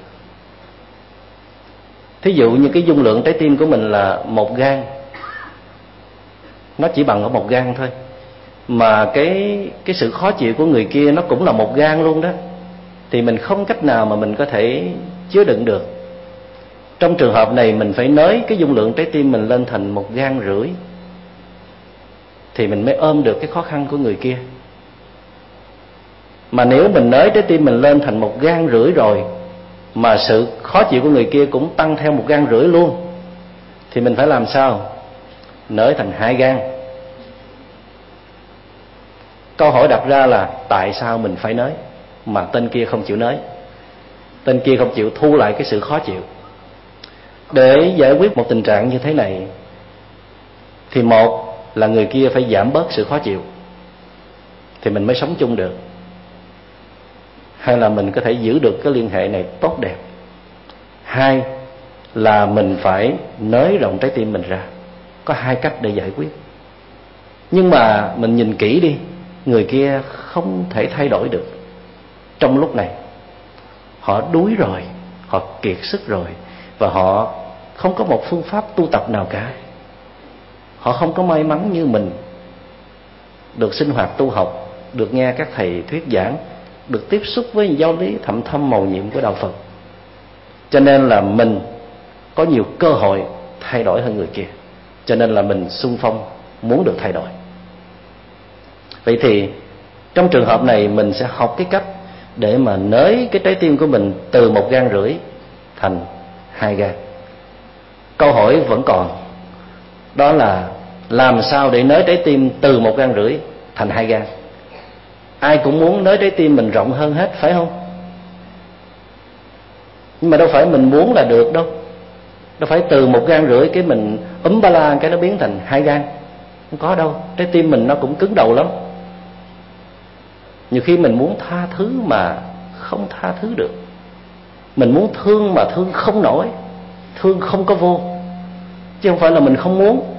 thí dụ như cái dung lượng trái tim của mình là một gan nó chỉ bằng ở một gan thôi. Mà cái cái sự khó chịu của người kia nó cũng là một gan luôn đó. Thì mình không cách nào mà mình có thể chứa đựng được. Trong trường hợp này mình phải nới cái dung lượng trái tim mình lên thành một gan rưỡi, thì mình mới ôm được cái khó khăn của người kia. Mà nếu mình nới trái tim mình lên thành một gan rưỡi rồi mà sự khó chịu của người kia cũng tăng theo một gan rưỡi luôn, thì mình phải làm sao? Nới thành hai gan câu hỏi đặt ra là tại sao mình phải nới mà tên kia không chịu nới? Tên kia không chịu thu lại cái sự khó chịu. Để giải quyết một tình trạng như thế này, thì một là người kia phải giảm bớt sự khó chịu, thì mình mới sống chung được hay là mình có thể giữ được cái liên hệ này tốt đẹp? Hai là mình phải nới rộng trái tim mình ra. Có hai cách để giải quyết. Nhưng mà mình nhìn kỹ đi, người kia không thể thay đổi được. Trong lúc này, họ đuối rồi, họ kiệt sức rồi, và họ không có một phương pháp tu tập nào cả. Họ không có may mắn như mình được sinh hoạt tu học, được nghe các thầy thuyết giảng được tiếp xúc với giáo lý thậm thâm màu nhiệm của đạo phật. Cho nên là mình có nhiều cơ hội thay đổi hơn người kia. Cho nên là mình xung phong muốn được thay đổi. Vậy thì trong trường hợp này mình sẽ học cái cách để mà nới cái trái tim của mình từ một gan rưỡi thành hai gan. Câu hỏi vẫn còn, đó là làm sao để nới trái tim từ một gan rưỡi thành hai gan? Ai cũng muốn nới trái tim mình rộng hơn hết, phải không? Nhưng mà đâu phải mình muốn là được đâu. Đâu phải từ một gan rưỡi cái mình ấm ba la cái nó biến thành hai gan. Không có đâu, trái tim mình nó cũng cứng đầu lắm. Nhiều khi mình muốn tha thứ mà không tha thứ được. Mình muốn thương mà thương không nổi, thương không có vô. Chứ không phải là mình không muốn.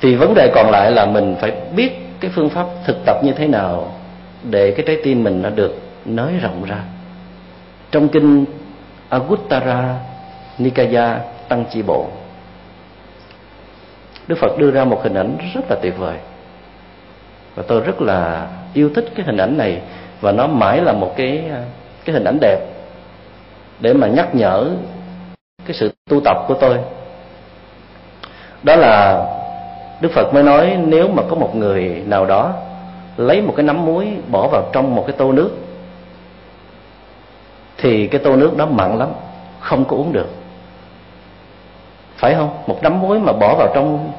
Thì vấn đề còn lại là mình phải biết cái phương pháp thực tập như thế nào để cái trái tim mình nó được nới rộng ra. Trong kinh Aguttara Nikaya Tăng Chi Bộ, Đức Phật đưa ra một hình ảnh rất là tuyệt vời. Và tôi rất là yêu thích cái hình ảnh này và nó mãi là một cái cái hình ảnh đẹp để mà nhắc nhở cái sự tu tập của tôi. Đó là Đức Phật mới nói, nếu mà có một người nào đó lấy một cái nắm muối bỏ vào trong một cái tô nước, thì cái tô nước đó mặn lắm, không có uống được. Phải không? Một nắm muối mà bỏ vào trong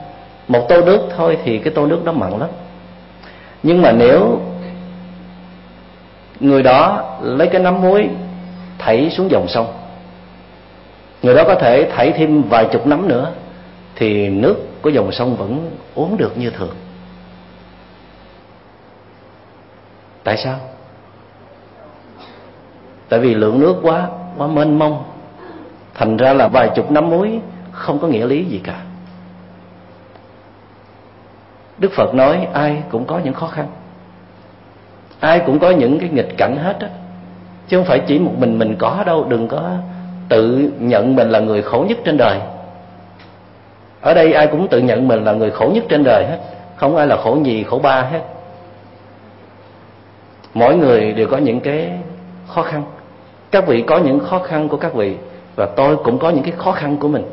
một tô nước thôi thì cái tô nước đó mặn lắm. Nhưng mà nếu người đó lấy cái nắm muối thảy xuống dòng sông, người đó có thể thảy thêm vài chục nắm nữa thì nước của dòng sông vẫn uống được như thường. Tại sao? Tại vì lượng nước quá quá mênh mông. Thành ra là vài chục năm muối không có nghĩa lý gì cả. Đức phật nói ai cũng có những khó khăn. Ai cũng có những cái nghịch cảnh hết á. Chứ không phải chỉ một mình mình có đâu, đừng có tự nhận mình là người khổ nhất trên đời ở đây ai cũng tự nhận mình là người khổ nhất trên đời hết. Không ai là khổ nhì, khổ ba hết. Mỗi người đều có những cái khó khăn. Các vị có những khó khăn của các vị và tôi cũng có những cái khó khăn của mình.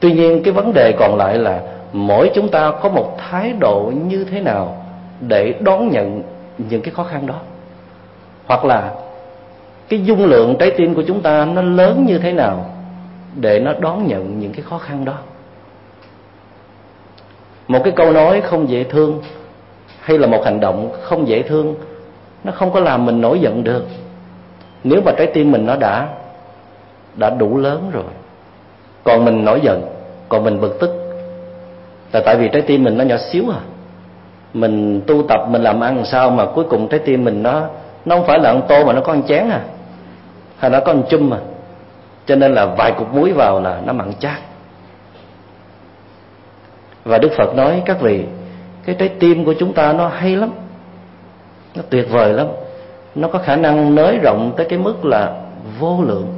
Tuy nhiên, cái vấn đề còn lại là mỗi chúng ta có một thái độ như thế nào để đón nhận những cái khó khăn đó? Hoặc là cái dung lượng trái tim của chúng ta nó lớn như thế nào? Để nó đón nhận những cái khó khăn đó. Một cái câu nói không dễ thương hay là một hành động không dễ thương, nó không có làm mình nổi giận được. Nếu mà trái tim mình nó đã đã đủ lớn rồi, còn mình nổi giận, còn mình bực tức, là tại vì trái tim mình nó nhỏ xíu à. Mình tu tập, mình làm ăn sao mà cuối cùng trái tim mình nó nó không phải là ăn tô mà nó có ăn chén à hay nó có ăn chum à cho nên là vài cục muối vào là nó mặn chát. Và đức phật nói, các vị, cái trái tim của chúng ta nó hay lắm, nó tuyệt vời lắm. Nó có khả năng nới rộng tới cái mức là vô lượng,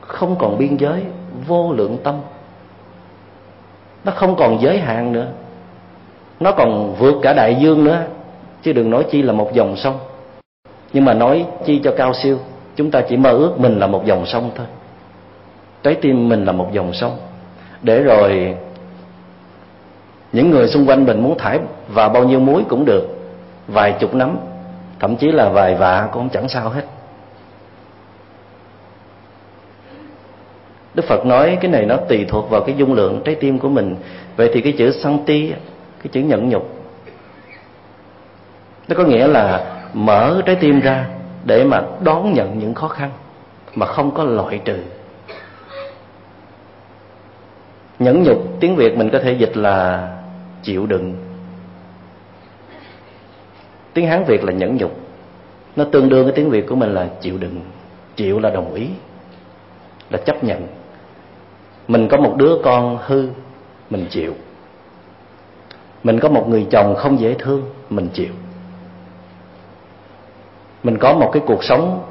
không còn biên giới, vô lượng tâm. Nó không còn giới hạn nữa. Nó còn vượt cả đại dương nữa, chứ đừng nói chi là một dòng sông. Nhưng mà nói chi cho cao siêu chúng ta chỉ mơ ước mình là một dòng sông thôi. Trái tim mình là một dòng sông. Để rồi những người xung quanh mình muốn thải vào bao nhiêu muối cũng được, vài chục nắm thậm chí là vài vạ cũng chẳng sao hết. Đức Phật nói cái này nó tùy thuộc vào cái dung lượng trái tim của mình. Vậy thì cái chữ santi Cái chữ nhẫn nhục, Nó có nghĩa là mở trái tim ra. Để mà đón nhận những khó khăn Mà không có loại trừ. Nhẫn nhục tiếng Việt mình có thể dịch là chịu đựng. Tiếng hán việt là nhẫn nhục. Nó tương đương với tiếng việt của mình là chịu đựng. Chịu là đồng ý, là chấp nhận. Mình có một đứa con hư, mình chịu. Mình có một người chồng không dễ thương, mình chịu mình có một cái cuộc sống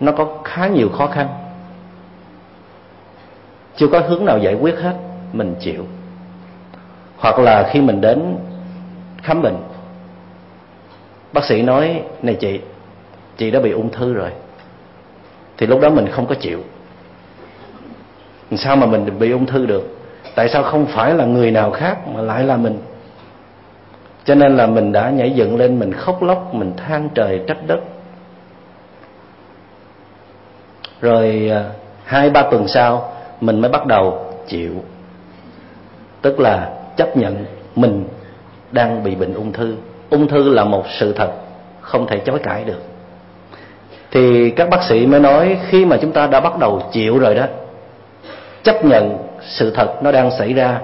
nó có khá nhiều khó khăn. Chưa có hướng nào giải quyết hết, mình chịu. Hoặc là khi mình đến khám bệnh, bác sĩ nói, này chị chị đã bị ung thư rồi. Thì lúc đó mình không có chịu. Sao mà mình bị ung thư được? Tại sao không phải là người nào khác mà lại là mình? Cho nên là mình đã nhảy dựng lên, mình khóc lóc, mình than trời trách đất. Rồi à, hai, ba tuần sau, mình mới bắt đầu chịu. Tức là chấp nhận mình đang bị bệnh ung thư. Ung thư là một sự thật, không thể chối cãi được. Thì các bác sĩ mới nói khi mà chúng ta đã bắt đầu chịu rồi đó, chấp nhận sự thật nó đang xảy ra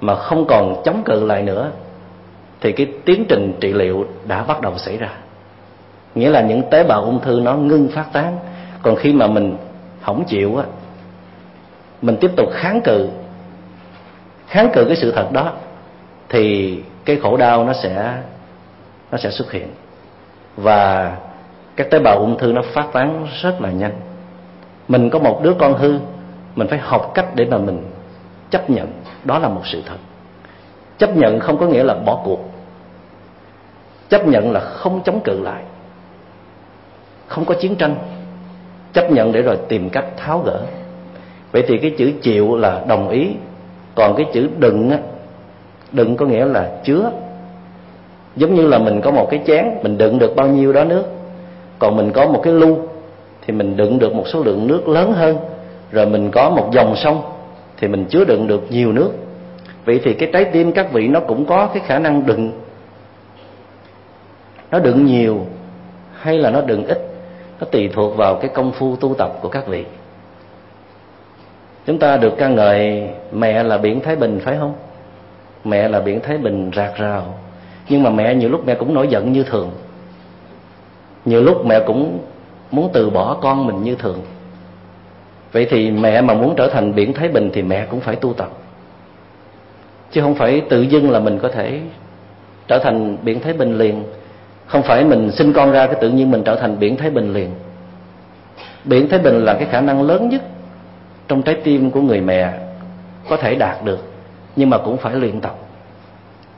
mà không còn chống cự lại nữa, thì cái tiến trình trị liệu đã bắt đầu xảy ra. Nghĩa là những tế bào ung thư nó ngưng phát tán còn khi mà mình không chịu á, mình tiếp tục kháng cự kháng cự cái sự thật đó, thì cái khổ đau nó sẽ nó sẽ xuất hiện. Và các tế bào ung thư nó phát tán rất là nhanh. Mình có một đứa con hư, mình phải học cách để mà mình chấp nhận đó là một sự thật. Chấp nhận không có nghĩa là bỏ cuộc. Chấp nhận là không chống cự lại, không có chiến tranh chấp nhận để rồi tìm cách tháo gỡ. Vậy thì cái chữ chịu là đồng ý. Còn cái chữ đừng á, đừng có nghĩa là chứa. Giống như là mình có một cái chén, mình đựng được bao nhiêu đó nước. Còn mình có một cái lu, thì mình đựng được một số lượng nước lớn hơn. Rồi mình có một dòng sông, thì mình chứa đựng được nhiều nước. Vậy thì cái trái tim các vị nó cũng có cái khả năng đựng. Nó đựng nhiều hay là nó đựng ít? Nó tùy thuộc vào cái công phu tu tập của các vị. Chúng ta được ca ngợi, mẹ là biển thái bình, phải không? Mẹ là biển thái bình rạc rào. Nhưng mà mẹ nhiều lúc mẹ cũng nổi giận như thường. Nhiều lúc mẹ cũng muốn từ bỏ con mình như thường. Vậy thì mẹ mà muốn trở thành biển thái bình thì mẹ cũng phải tu tập. Chứ không phải tự dưng là mình có thể trở thành biển thái bình liền không phải mình sinh con ra cái tự nhiên mình trở thành biển thái bình liền. Biển thái bình là cái khả năng lớn nhất trong trái tim của người mẹ có thể đạt được, nhưng mà cũng phải luyện tập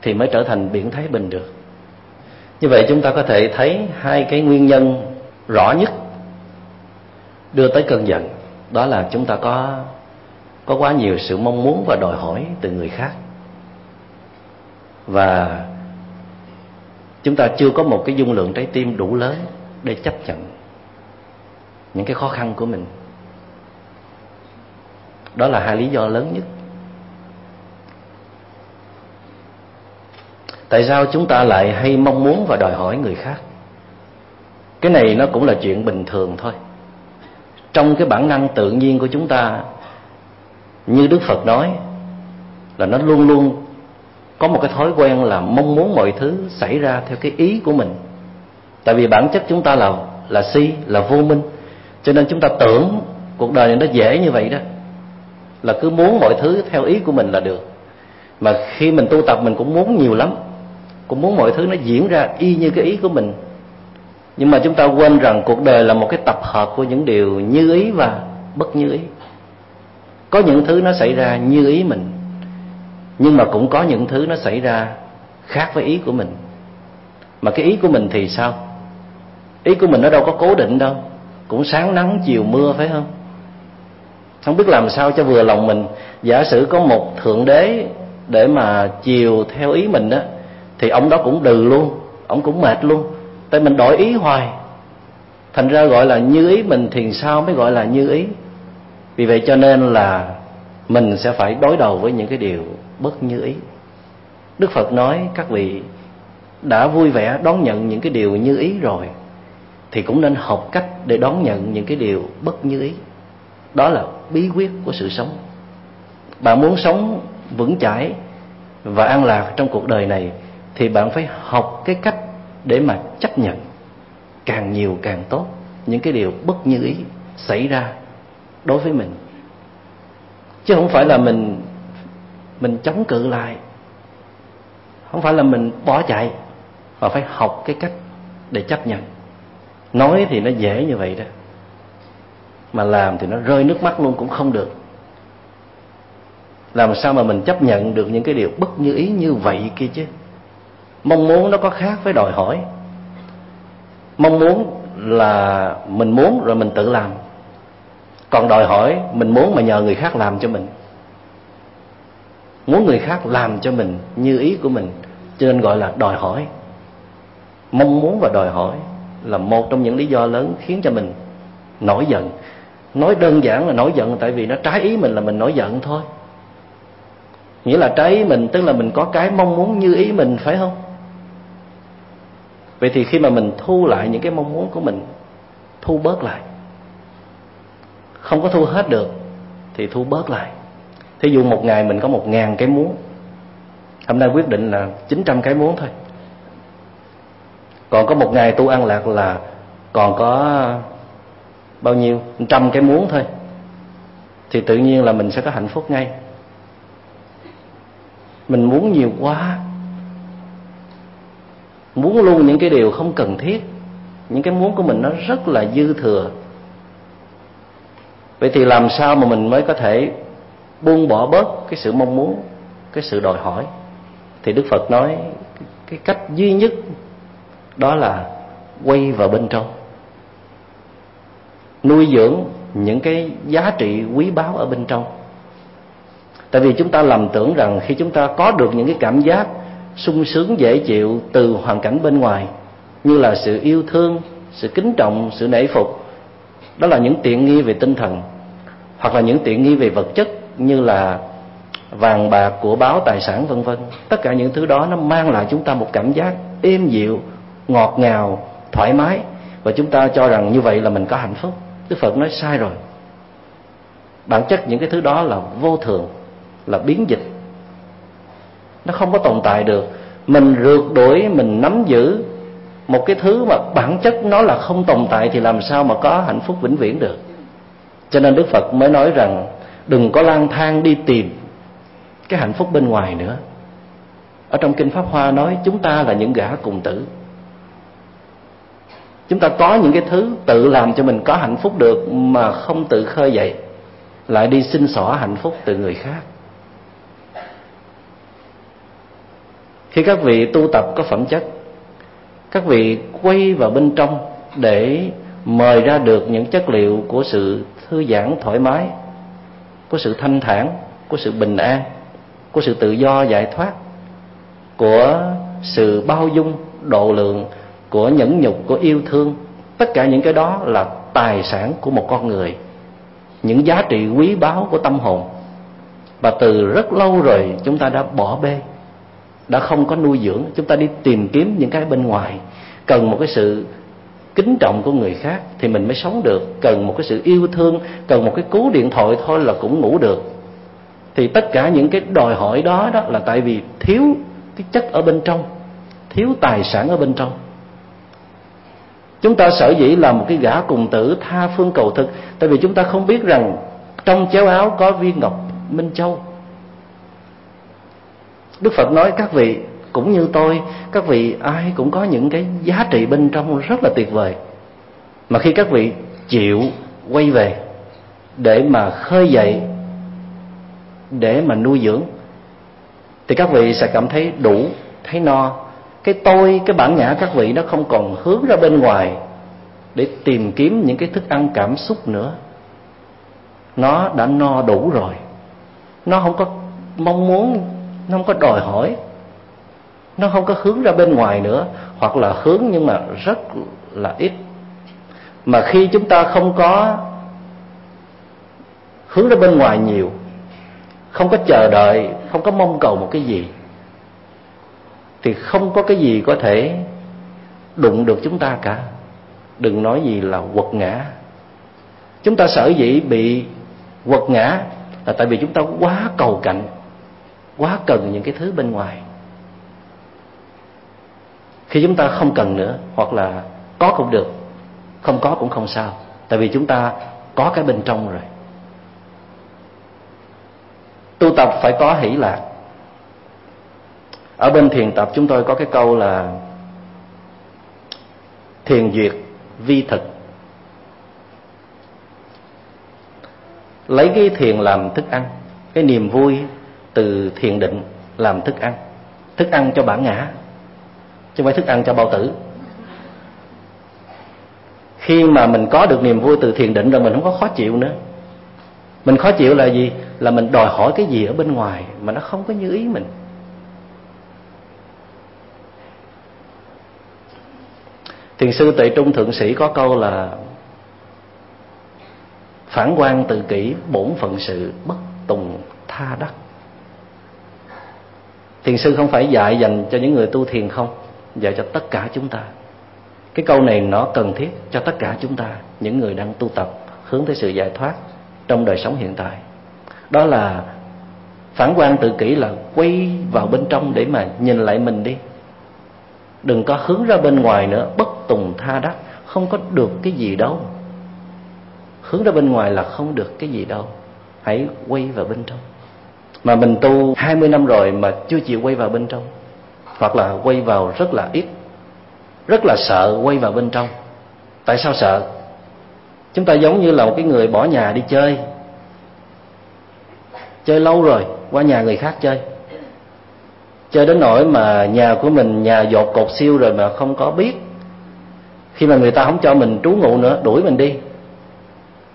thì mới trở thành biển thái bình được. Như vậy chúng ta có thể thấy hai cái nguyên nhân rõ nhất đưa tới cơn giận. Đó là chúng ta có có quá nhiều sự mong muốn và đòi hỏi từ người khác. Và chúng ta chưa có một cái dung lượng trái tim đủ lớn để chấp nhận những cái khó khăn của mình. Đó là hai lý do lớn nhất. Tại sao chúng ta lại hay mong muốn và đòi hỏi người khác? Cái này nó cũng là chuyện bình thường thôi. Trong cái bản năng tự nhiên của chúng ta, như đức phật nói, là nó luôn luôn có một cái thói quen là mong muốn mọi thứ xảy ra theo cái ý của mình. Tại vì bản chất chúng ta là là si, là vô minh. Cho nên chúng ta tưởng cuộc đời này nó dễ như vậy đó. Là cứ muốn mọi thứ theo ý của mình là được. Mà khi mình tu tập mình cũng muốn nhiều lắm. Cũng muốn mọi thứ nó diễn ra y như cái ý của mình. Nhưng mà chúng ta quên rằng cuộc đời là một cái tập hợp của những điều như ý và bất như ý. Có những thứ nó xảy ra như ý mình nhưng mà cũng có những thứ nó xảy ra khác với ý của mình. Mà cái ý của mình thì sao? Ý của mình nó đâu có cố định đâu. Cũng sáng nắng, chiều mưa, phải không? Không biết làm sao cho vừa lòng mình. Giả sử có một thượng đế để mà chiều theo ý mình đó thì ông đó cũng đừ luôn. Ông cũng mệt luôn. Tại mình đổi ý hoài. Thành ra gọi là như ý mình thì sao mới gọi là như ý? Vì vậy cho nên là mình sẽ phải đối đầu với những cái điều bất như ý. Đức phật nói các vị đã vui vẻ đón nhận những cái điều như ý rồi, thì cũng nên học cách để đón nhận những cái điều bất như ý. Đó là bí quyết của sự sống. Bạn muốn sống vững chãi và an lạc trong cuộc đời này, thì bạn phải học cái cách để mà chấp nhận. Càng nhiều càng tốt, những cái điều bất như ý xảy ra đối với mình. Chứ không phải là mình mình chống cự lại. Không phải là mình bỏ chạy, mà phải học cái cách để chấp nhận. Nói thì nó dễ như vậy đó, mà làm thì nó rơi nước mắt luôn cũng không được. Làm sao mà mình chấp nhận được những cái điều bất như ý như vậy kia chứ? Mong muốn nó có khác với đòi hỏi. Mong muốn là mình muốn rồi mình tự làm. Còn đòi hỏi mình muốn mà nhờ người khác làm cho mình muốn người khác làm cho mình như ý của mình, cho nên gọi là đòi hỏi. Mong muốn và đòi hỏi là một trong những lý do lớn khiến cho mình nổi giận. Nói đơn giản là nổi giận tại vì nó trái ý mình là mình nổi giận thôi. Nghĩa là trái ý mình tức là mình có cái mong muốn như ý mình, phải không? Vậy thì khi mà mình thu lại những cái mong muốn của mình, thu bớt lại. Không có thu hết được thì thu bớt lại thí dụ một ngày mình có một ngàn cái muốn hôm nay quyết định là 900 cái muốn thôi. Còn có một ngày tu ăn lạc là còn có bao nhiêu? Trăm cái muốn thôi. Thì tự nhiên là mình sẽ có hạnh phúc ngay. Mình muốn nhiều quá. Muốn luôn những cái điều không cần thiết. Những cái muốn của mình nó rất là dư thừa. Vậy thì làm sao mà mình mới có thể buông bỏ bớt cái sự mong muốn, cái sự đòi hỏi. Thì đức phật nói cái cách duy nhất đó là quay vào bên trong, nuôi dưỡng những cái giá trị quý báu ở bên trong. Tại vì chúng ta lầm tưởng rằng khi chúng ta có được những cái cảm giác sung sướng, dễ chịu từ hoàn cảnh bên ngoài, như là sự yêu thương, sự kính trọng, sự nể phục, đó là những tiện nghi về tinh thần hoặc là những tiện nghi về vật chất như là vàng bạc của báo tài sản vân vân. Tất cả những thứ đó nó mang lại chúng ta một cảm giác êm dịu, ngọt ngào, thoải mái. Và chúng ta cho rằng như vậy là mình có hạnh phúc. Đức phật nói sai rồi. Bản chất những cái thứ đó là vô thường, là biến dịch. Nó không có tồn tại được. Mình rượt đuổi, mình nắm giữ một cái thứ mà bản chất nó là không tồn tại thì làm sao mà có hạnh phúc vĩnh viễn được? Cho nên đức phật mới nói rằng đừng có lang thang đi tìm cái hạnh phúc bên ngoài nữa. Ở trong kinh pháp hoa nói chúng ta là những gã cùng tử. Chúng ta có những cái thứ tự làm cho mình có hạnh phúc được mà không tự khơi dậy, lại đi xin xỏ hạnh phúc từ người khác. Khi các vị tu tập có phẩm chất, các vị quay vào bên trong để mời ra được những chất liệu của sự thư giãn thoải mái của sự thanh thản của sự bình an của sự tự do giải thoát của sự bao dung, độ lượng, của nhẫn nhục, của yêu thương. Tất cả những cái đó là tài sản của một con người. Những giá trị quý báu của tâm hồn. Và từ rất lâu rồi chúng ta đã bỏ bê, đã không có nuôi dưỡng. Chúng ta đi tìm kiếm những cái bên ngoài. Cần một cái sự kính trọng của người khác thì mình mới sống được. Cần một cái sự yêu thương, cần một cái cú điện thoại thôi là cũng ngủ được. Thì tất cả những cái đòi hỏi đó đó là tại vì thiếu cái chất ở bên trong, thiếu tài sản ở bên trong. Chúng ta sở dĩ là một cái gã cùng tử tha phương cầu thực, tại vì chúng ta không biết rằng trong chéo áo có viên ngọc minh châu. Đức phật nói các vị cũng như tôi, các vị ai cũng có những cái giá trị bên trong rất là tuyệt vời. Mà khi các vị chịu quay về để mà khơi dậy, để mà nuôi dưỡng, thì các vị sẽ cảm thấy đủ, thấy no. Cái tôi, cái bản ngã các vị nó không còn hướng ra bên ngoài để tìm kiếm những cái thức ăn cảm xúc nữa. Nó đã no đủ rồi. Nó không có mong muốn, nó không có đòi hỏi nó không có hướng ra bên ngoài nữa, hoặc là hướng nhưng mà rất là ít. Mà khi chúng ta không có hướng ra bên ngoài nhiều, không có chờ đợi, không có mong cầu một cái gì, thì không có cái gì có thể đụng được chúng ta cả. Đừng nói gì là quật ngã. Chúng ta sở dĩ bị quật ngã là tại vì chúng ta quá cầu cạnh, quá cần những cái thứ bên ngoài khi chúng ta không cần nữa, hoặc là có cũng được, không có cũng không sao. Tại vì chúng ta có cái bên trong rồi. Tu tập phải có hỷ lạc. Ở bên thiền tập chúng tôi có cái câu là thiền duyệt vi thực. Lấy cái thiền làm thức ăn, cái niềm vui từ thiền định làm thức ăn. Thức ăn cho bản ngã chứ không phải thức ăn cho bao tử. Khi mà mình có được niềm vui từ thiền định rồi mình không có khó chịu nữa. Mình khó chịu là gì? Là mình đòi hỏi cái gì ở bên ngoài mà nó không có như ý mình. Thiền sư tệ trung thượng sĩ có câu là phản quan tự kỷ bổn phận sự bất tùng tha đắc. Thiền sư không phải dạy dành cho những người tu thiền không? Và cho tất cả chúng ta. Cái câu này nó cần thiết cho tất cả chúng ta, những người đang tu tập, hướng tới sự giải thoát trong đời sống hiện tại. Đó là phản quan tự kỷ là quay vào bên trong để mà nhìn lại mình đi. Đừng có hướng ra bên ngoài nữa, bất tùng tha đắc, không có được cái gì đâu. Hướng ra bên ngoài là không được cái gì đâu. Hãy quay vào bên trong. Mà mình tu 20 năm rồi mà chưa chịu quay vào bên trong hoặc là quay vào rất là ít, rất là sợ quay vào bên trong. Tại sao sợ? Chúng ta giống như là một cái người bỏ nhà đi chơi chơi lâu rồi, qua nhà người khác chơi. Chơi đến nỗi mà nhà của mình nhà dột cột siêu rồi mà không có biết. Khi mà người ta không cho mình trú ngụ nữa, đuổi mình đi.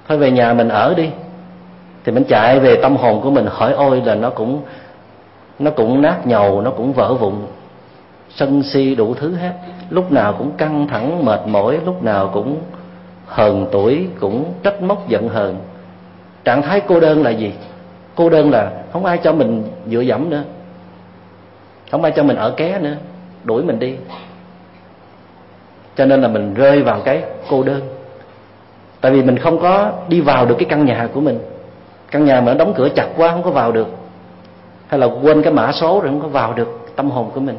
Thôi về nhà mình ở đi. Thì mình chạy về tâm hồn của mình, hỏi ôi là nó cũng nó cũng nát nhầu, nó cũng vỡ vụn sân si đủ thứ hết. Lúc nào cũng căng thẳng, mệt mỏi, lúc nào cũng hờn tuổi, cũng trách móc giận hờn. Trạng thái cô đơn là gì? Cô đơn là không ai cho mình dựa dẫm nữa. Không ai cho mình ở ké nữa. Đuổi mình đi. Cho nên là mình rơi vào cái cô đơn. Tại vì mình không có đi vào được cái căn nhà của mình. Căn nhà mà nó đóng cửa chặt quá không có vào được. Hay là quên cái mã số rồi không có vào được tâm hồn của mình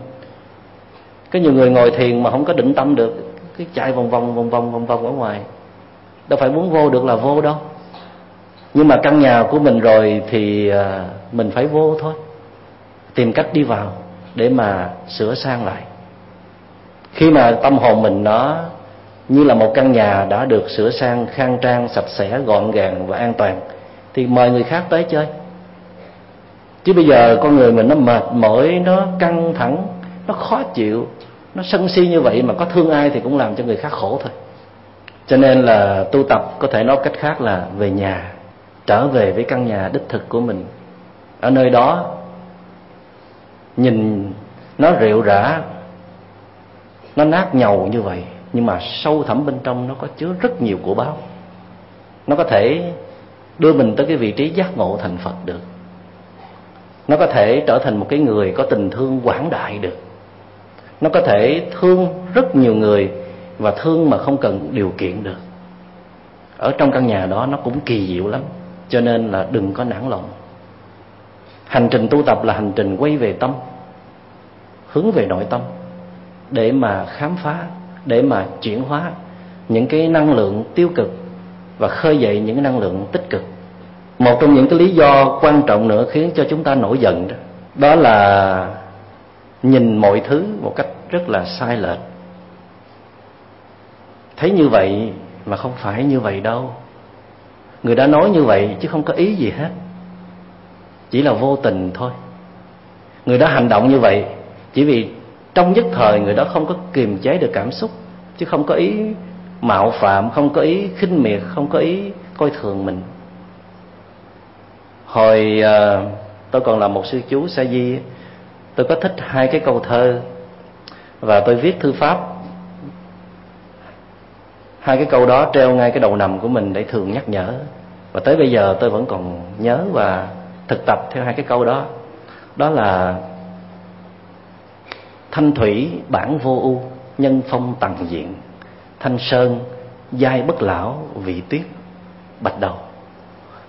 có nhiều người ngồi thiền mà không có định tâm được, cứ chạy vòng vòng vòng vòng vòng vòng ở ngoài. Đâu phải muốn vô được là vô đâu. Nhưng mà căn nhà của mình rồi thì à, mình phải vô thôi. Tìm cách đi vào để mà sửa sang lại. Khi mà tâm hồn mình nó như là một căn nhà đã được sửa sang, khang trang, sạch sẽ, gọn gàng và an toàn, thì mời người khác tới chơi. Chứ bây giờ con người mình nó mệt mỏi, nó căng thẳng, nó khó chịu nó sân si như vậy mà có thương ai thì cũng làm cho người khác khổ thôi. Cho nên là tu tập có thể nói cách khác là về nhà, trở về với căn nhà đích thực của mình. Ở nơi đó, nhìn nó rệu rã, nó nát nhầu như vậy, nhưng mà sâu thẳm bên trong nó có chứa rất nhiều của báo nó có thể đưa mình tới cái vị trí giác ngộ thành phật được. Nó có thể trở thành một cái người có tình thương quảng đại được nó có thể thương rất nhiều người và thương mà không cần điều kiện được. Ở trong căn nhà đó nó cũng kỳ diệu lắm, cho nên là đừng có nản lòng. Hành trình tu tập là hành trình quay về tâm, hướng về nội tâm, để mà khám phá, để mà chuyển hóa những cái năng lượng tiêu cực và khơi dậy những cái năng lượng tích cực. Một trong những cái lý do quan trọng nữa khiến cho chúng ta nổi giận đó đó là nhìn mọi thứ một cách rất là sai lệch. Thấy như vậy mà không phải như vậy đâu. Người đã nói như vậy chứ không có ý gì hết. Chỉ là vô tình thôi. Người đã hành động như vậy chỉ vì trong nhất thời người đó không có kiềm chế được cảm xúc chứ không có ý mạo phạm không có ý khinh miệt không có ý coi thường mình. Hồi uh, tôi còn là một sư chú sa di tôi có thích hai cái câu thơ và tôi viết thư pháp. Hai cái câu đó treo ngay cái đầu nằm của mình để thường nhắc nhở. Và tới bây giờ tôi vẫn còn nhớ và thực tập theo hai cái câu đó. Đó là thanh thủy bản vô u, nhân phong tầng diện. Thanh sơn, giai bất lão, vị tuyết, bạch đầu.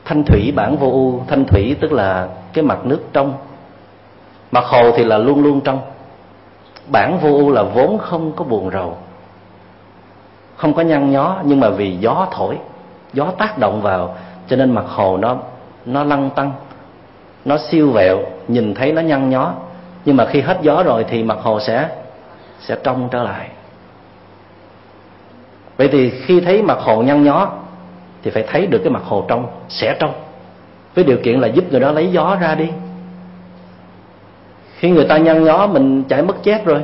Thanh thủy bản vô u, thanh thủy tức là cái mặt nước trong mặt hồ thì là luôn luôn trong. Bản vô ưu là vốn không có buồn rầu. Không có nhăn nhó, nhưng mà vì gió thổi, gió tác động vào, cho nên mặt hồ nó nó lăn tăng nó siêu vẹo, nhìn thấy nó nhăn nhó. Nhưng mà khi hết gió rồi thì mặt hồ sẽ sẽ trong trở lại. Vậy thì khi thấy mặt hồ nhăn nhó thì phải thấy được cái mặt hồ trong, sẽ trong. Với điều kiện là giúp người đó lấy gió ra đi khi người ta nhăn nhó mình chảy mất chép rồi.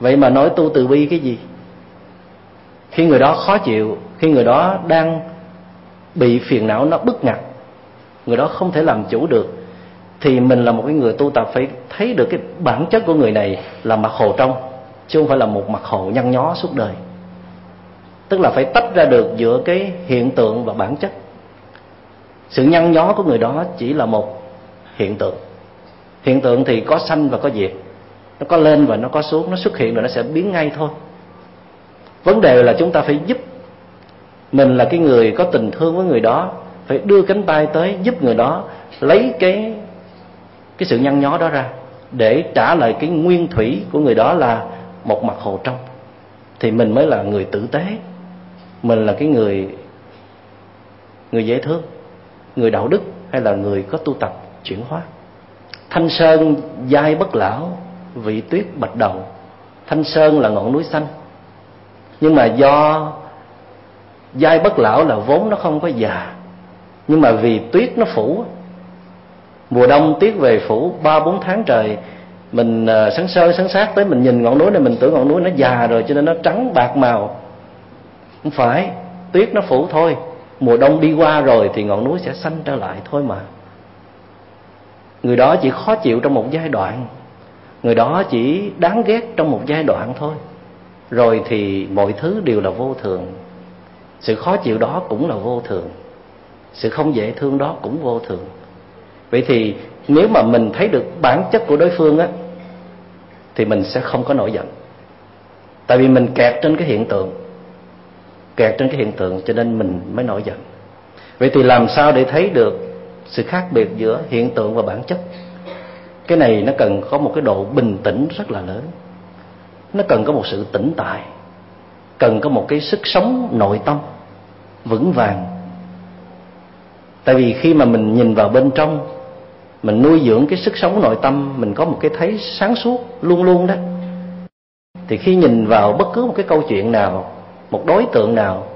Vậy mà nói tu từ bi cái gì? Khi người đó khó chịu, khi người đó đang bị phiền não nó bức ngặt, người đó không thể làm chủ được, thì mình là một cái người tu tập phải thấy được cái bản chất của người này là mặt hồ trong, chứ không phải là một mặt hồ nhăn nhó suốt đời. Tức là phải tách ra được giữa cái hiện tượng và bản chất. Sự nhăn nhó của người đó chỉ là một hiện tượng hiện tượng thì có sanh và có diệt. Nó có lên và nó có xuống, nó xuất hiện rồi nó sẽ biến ngay thôi. Vấn đề là chúng ta phải giúp mình là cái người có tình thương với người đó, phải đưa cánh tay tới giúp người đó lấy cái cái sự nhăn nhó đó ra để trả lại cái nguyên thủy của người đó là một mặt hồ trong. Thì mình mới là người tử tế. Mình là cái người người dễ thương, người đạo đức hay là người có tu tập chuyển hóa thanh sơn giai bất lão, vị tuyết bạch đầu. Thanh sơn là ngọn núi xanh. Nhưng mà do giai bất lão là vốn nó không có già. Nhưng mà vì tuyết nó phủ, mùa đông tuyết về phủ, ba bốn tháng trời, mình ờ, sáng sơ, sáng sát tới mình nhìn ngọn núi này, mình tưởng ngọn núi nó già rồi cho nên nó trắng bạc màu. Không phải, tuyết nó phủ thôi. Mùa đông đi qua rồi thì ngọn núi sẽ xanh trở lại thôi mà người đó chỉ khó chịu trong một giai đoạn. Người đó chỉ đáng ghét trong một giai đoạn thôi. Rồi thì mọi thứ đều là vô thường. Sự khó chịu đó cũng là vô thường. Sự không dễ thương đó cũng vô thường. Vậy thì nếu mà mình thấy được bản chất của đối phương á, thì mình sẽ không có nổi giận. Tại vì mình kẹt trên cái hiện tượng. Kẹt trên cái hiện tượng cho nên mình mới nổi giận. Vậy thì làm sao để thấy được sự khác biệt giữa hiện tượng và bản chất. Cái này nó cần có một cái độ bình tĩnh rất là lớn. Nó cần có một sự tĩnh tại, cần có một cái sức sống nội tâm vững vàng. Tại vì khi mà mình nhìn vào bên trong, mình nuôi dưỡng cái sức sống nội tâm, mình có một cái thấy sáng suốt, luôn luôn đó, thì khi nhìn vào bất cứ một cái câu chuyện nào, một đối tượng nào,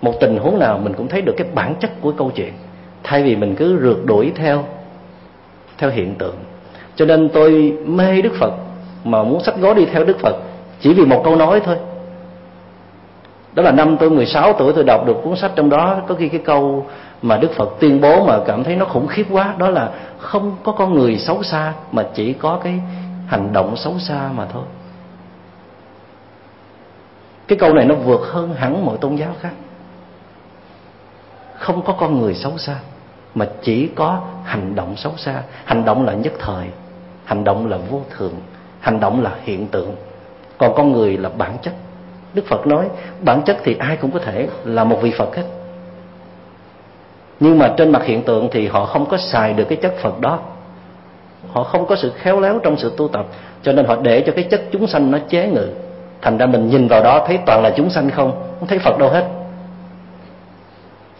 một tình huống nào, mình cũng thấy được cái bản chất của câu chuyện thay vì mình cứ rượt đuổi theo theo hiện tượng. Cho nên tôi mê đức phật, mà muốn sách gói đi theo đức phật chỉ vì một câu nói thôi. Đó là năm tôi 16 tuổi tôi đọc được cuốn sách trong đó, có khi cái câu mà Đức Phật tuyên bố mà cảm thấy nó khủng khiếp quá, đó là không có con người xấu xa mà chỉ có cái hành động xấu xa mà thôi. Cái câu này nó vượt hơn hẳn mọi tôn giáo khác. Không có con người xấu xa mà chỉ có hành động xấu xa. Hành động là nhất thời, hành động là vô thường, hành động là hiện tượng. Còn con người là bản chất. Đức phật nói, bản chất thì ai cũng có thể là một vị phật hết. Nhưng mà trên mặt hiện tượng thì họ không có xài được cái chất phật đó. Họ không có sự khéo léo trong sự tu tập, cho nên họ để cho cái chất chúng sanh nó chế ngự. Thành ra mình nhìn vào đó thấy toàn là chúng sanh không? Không thấy phật đâu hết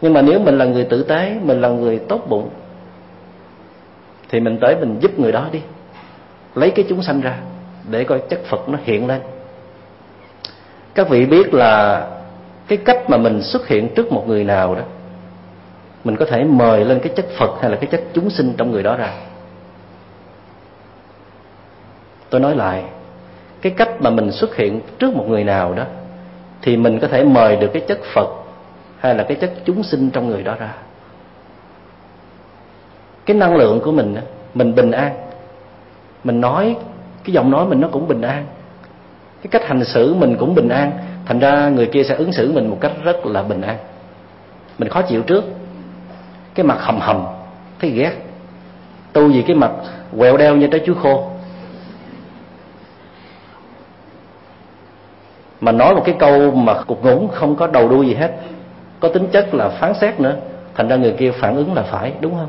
nhưng mà nếu mình là người tử tế, mình là người tốt bụng, thì mình tới mình giúp người đó đi. Lấy cái chúng sanh ra, để coi chất phật nó hiện lên. Các vị biết là cái cách mà mình xuất hiện trước một người nào đó, mình có thể mời lên cái chất phật hay là cái chất chúng sinh trong người đó ra. Tôi nói lại, cái cách mà mình xuất hiện trước một người nào đó, thì mình có thể mời được cái chất phật hay là cái chất chúng sinh trong người đó ra. Cái năng lượng của mình mình bình an. Mình nói, cái giọng nói mình nó cũng bình an. Cái cách hành xử mình cũng bình an. Thành ra người kia sẽ ứng xử mình một cách rất là bình an. Mình khó chịu trước. Cái mặt hầm hầm, thấy ghét. Tu gì cái mặt quẹo đeo như trái chuối khô. Mà nói một cái câu mà cục ngủng không có đầu đuôi gì hết có tính chất là phán xét nữa. Thành ra người kia phản ứng là phải, đúng không?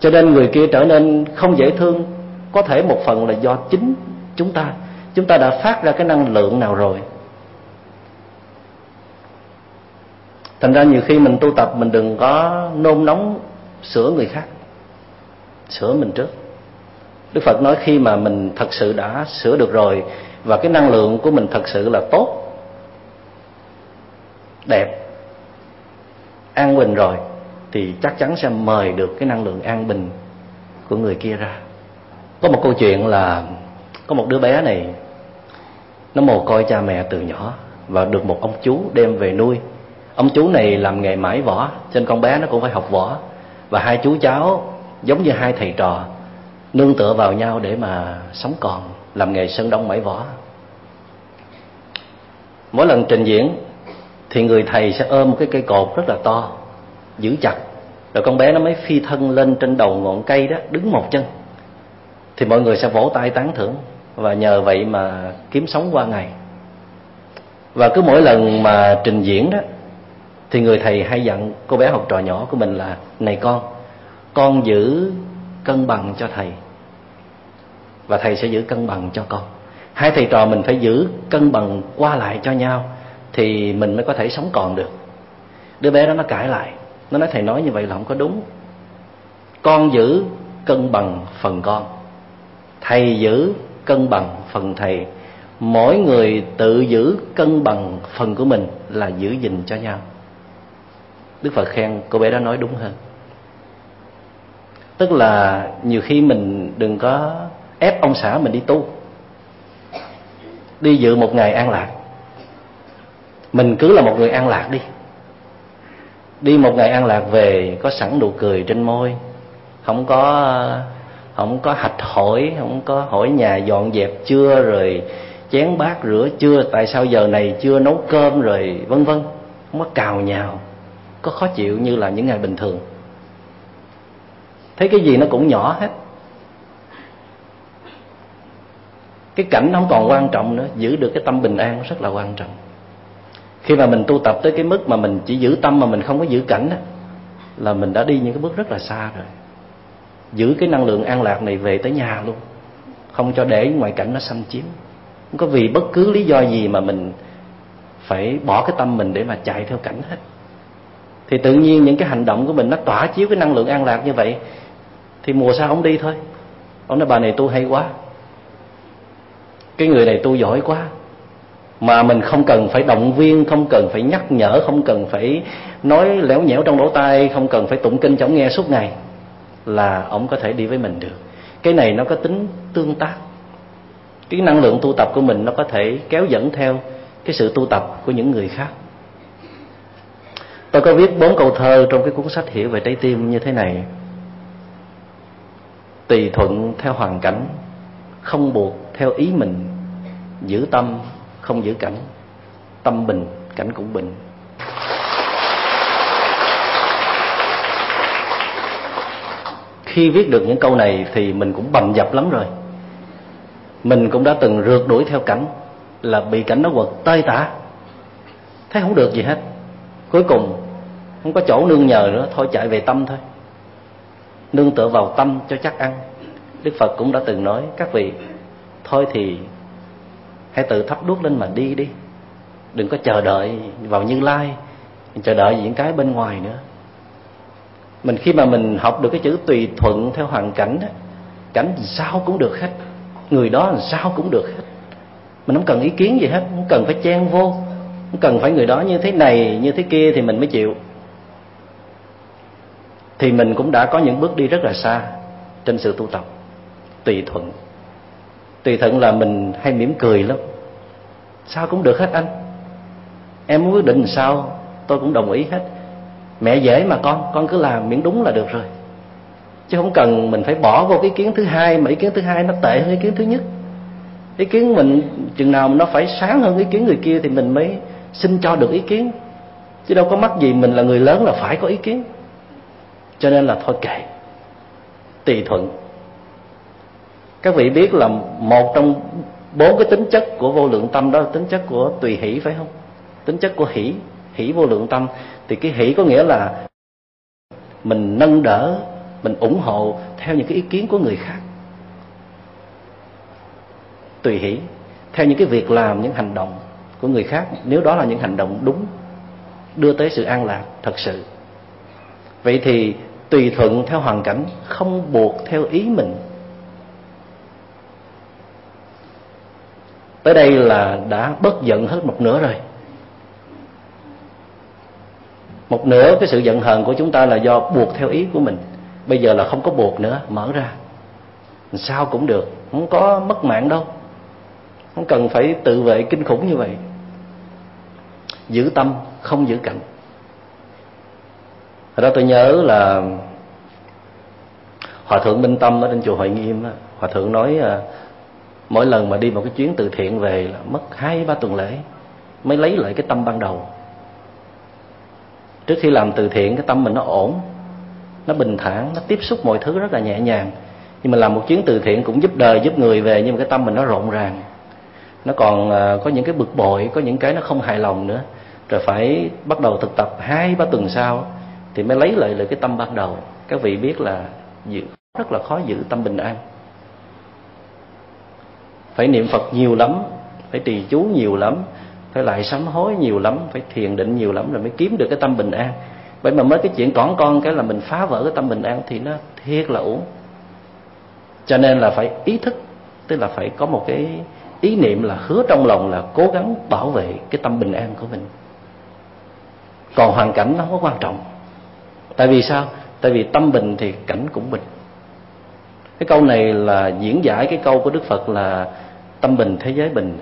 Cho nên người kia trở nên không dễ thương. Có thể một phần là do chính chúng ta. Chúng ta đã phát ra cái năng lượng nào rồi? Thành ra nhiều khi mình tu tập, mình đừng có nôn nóng sửa người khác. Sửa mình trước. Đức phật nói khi mà mình thật sự đã sửa được rồi và cái năng lượng của mình thật sự là tốt, đẹp an bình rồi, thì chắc chắn sẽ mời được cái năng lượng an bình của người kia ra. Có một câu chuyện là có một đứa bé này, nó mồ côi cha mẹ từ nhỏ và được một ông chú đem về nuôi. Ông chú này làm nghề mãi võ, trên con bé nó cũng phải học võ. Và hai chú cháu giống như hai thầy trò, nương tựa vào nhau để mà sống còn, làm nghề sơn đông mãi võ. Mỗi lần trình diễn thì người thầy sẽ ôm một cái cây cột rất là to, giữ chặt. Rồi con bé nó mới phi thân lên trên đầu ngọn cây đó, đứng một chân. Thì mọi người sẽ vỗ tay tán thưởng. Và nhờ vậy mà kiếm sống qua ngày. Và cứ mỗi lần mà trình diễn đó, thì người thầy hay dặn cô bé học trò nhỏ của mình là, này con con giữ cân bằng cho thầy. Và thầy sẽ giữ cân bằng cho con. Hai thầy trò mình phải giữ cân bằng qua lại cho nhau thì mình mới có thể sống còn được. Đứa bé đó nó cãi lại. Nó nói, thầy nói như vậy là không có đúng. Con giữ cân bằng phần con. Thầy giữ cân bằng phần thầy. Mỗi người tự giữ cân bằng phần của mình là giữ gìn cho nhau. Đức phật khen cô bé đó nói đúng hơn. Tức là nhiều khi mình đừng có ép ông xã mình đi tu. Đi dự một ngày an lạc mình cứ là một người an lạc đi. Đi một ngày an lạc về, có sẵn nụ cười trên môi, không có không có hạch hỏi không có hỏi nhà dọn dẹp chưa, rồi chén bát rửa chưa, tại sao giờ này chưa nấu cơm, rồi vân vân. Không có cào nhào, có khó chịu như là những ngày bình thường. Thấy cái gì nó cũng nhỏ hết. Cái cảnh nó không còn quan trọng nữa, giữ được cái tâm bình an rất là quan trọng khi mà mình tu tập tới cái mức mà mình chỉ giữ tâm mà mình không có giữ cảnh đó, là mình đã đi những cái bước rất là xa rồi. Giữ cái năng lượng an lạc này về tới nhà luôn. Không cho để ngoại cảnh nó xâm chiếm. Không có vì bất cứ lý do gì mà mình phải bỏ cái tâm mình để mà chạy theo cảnh hết. Thì tự nhiên những cái hành động của mình nó tỏa chiếu cái năng lượng an lạc như vậy thì mùa sau ông đi thôi. Ông nói bà này tu hay quá. Cái người này tu giỏi quá mà mình không cần phải động viên, không cần phải nhắc nhở, không cần phải nói léo nhẽo trong lỗ tai, không cần phải tụng kinh cho ông nghe suốt ngày là ông có thể đi với mình được. Cái này nó có tính tương tác. Cái năng lượng tu tập của mình nó có thể kéo dẫn theo cái sự tu tập của những người khác. Tôi có viết bốn câu thơ trong cái cuốn sách hiểu về trái tim như thế này. Tùy thuận theo hoàn cảnh, không buộc theo ý mình, giữ tâm không giữ cảnh. Tâm bình, cảnh cũng bình. Khi viết được những câu này thì mình cũng bầm dập lắm rồi. Mình cũng đã từng rượt đuổi theo cảnh là bị cảnh nó quật tơi tả. Thấy không được gì hết. Cuối cùng, không có chỗ nương nhờ nữa, thôi chạy về tâm thôi. Nương tựa vào tâm cho chắc ăn. Đức phật cũng đã từng nói, các vị, thôi thì hãy tự thắp đuốc lên mà đi đi. Đừng có chờ đợi vào như lai chờ đợi những cái bên ngoài nữa. Mình khi mà mình học được cái chữ tùy thuận theo hoàn cảnh đó, cảnh sao cũng được hết. Người đó làm sao cũng được hết. Mình không cần ý kiến gì hết không cần phải chen vô. Không cần phải người đó như thế này như thế kia thì mình mới chịu. Thì mình cũng đã có những bước đi rất là xa trên sự tu tập tùy thuận tùy thuận là mình hay mỉm cười lắm. Sao cũng được hết anh. Em muốn quyết định sao, tôi cũng đồng ý hết. Mẹ dễ mà con con cứ làm miễn đúng là được rồi. Chứ không cần mình phải bỏ vô cái ý kiến thứ hai, mà ý kiến thứ hai nó tệ hơn ý kiến thứ nhất. Ý kiến mình, chừng nào nó phải sáng hơn ý kiến người kia thì mình mới xin cho được ý kiến. Chứ đâu có mắc gì mình là người lớn là phải có ý kiến. Cho nên là thôi kệ. Tùy thuận các vị biết là một trong bốn cái tính chất của vô lượng tâm đó là tính chất của tùy hỷ, phải không? Tính chất của hỷ hỷ vô lượng tâm. Thì cái hỷ có nghĩa là mình nâng đỡ, mình ủng hộ theo những cái ý kiến của người khác. Tùy hỷ, theo những cái việc làm, những hành động của người khác. Nếu đó là những hành động đúng, đưa tới sự an lạc, thật sự. Vậy thì tùy thuận theo hoàn cảnh không buộc theo ý mình. Tới đây là đã bất giận hết một nửa rồi. Một nửa cái sự giận hờn của chúng ta là do buộc theo ý của mình. Bây giờ là không có buộc nữa, mở ra. Sao cũng được, không có mất mạng đâu. Không cần phải tự vệ kinh khủng như vậy. Giữ tâm, không giữ cảnh Hồi đó tôi nhớ là Hòa thượng Minh Tâm ở trên chùa Hội Nghiêm Hòa thượng nói à, mỗi lần mà đi một cái chuyến từ thiện về là mất hai, ba tuần lễ, mới lấy lại cái tâm ban đầu. Trước khi làm từ thiện, cái tâm mình nó ổn, nó bình thản, nó tiếp xúc mọi thứ rất là nhẹ nhàng. Nhưng mà làm một chuyến từ thiện cũng giúp đời, giúp người về, nhưng mà cái tâm mình nó rộn ràng. Nó còn à, có những cái bực bội, có những cái nó không hài lòng nữa. Rồi phải bắt đầu thực tập hai, ba tuần sau thì mới lấy lại lại cái tâm ban đầu. Các vị biết là giữ, rất là khó giữ tâm bình an phải niệm phật nhiều lắm, phải trì chú nhiều lắm, phải lại sám hối nhiều lắm, phải thiền định nhiều lắm là mới kiếm được cái tâm bình an. Vậy mà mới cái chuyện còn con cái là mình phá vỡ cái tâm bình an thì nó thiệt là uổng. Cho nên là phải ý thức, tức là phải có một cái ý niệm là hứa trong lòng là cố gắng bảo vệ cái tâm bình an của mình. Còn hoàn cảnh nó không có quan trọng. Tại vì sao? Tại vì tâm bình thì cảnh cũng bình cái câu này là diễn giải cái câu của đức phật là tâm bình thế giới bình.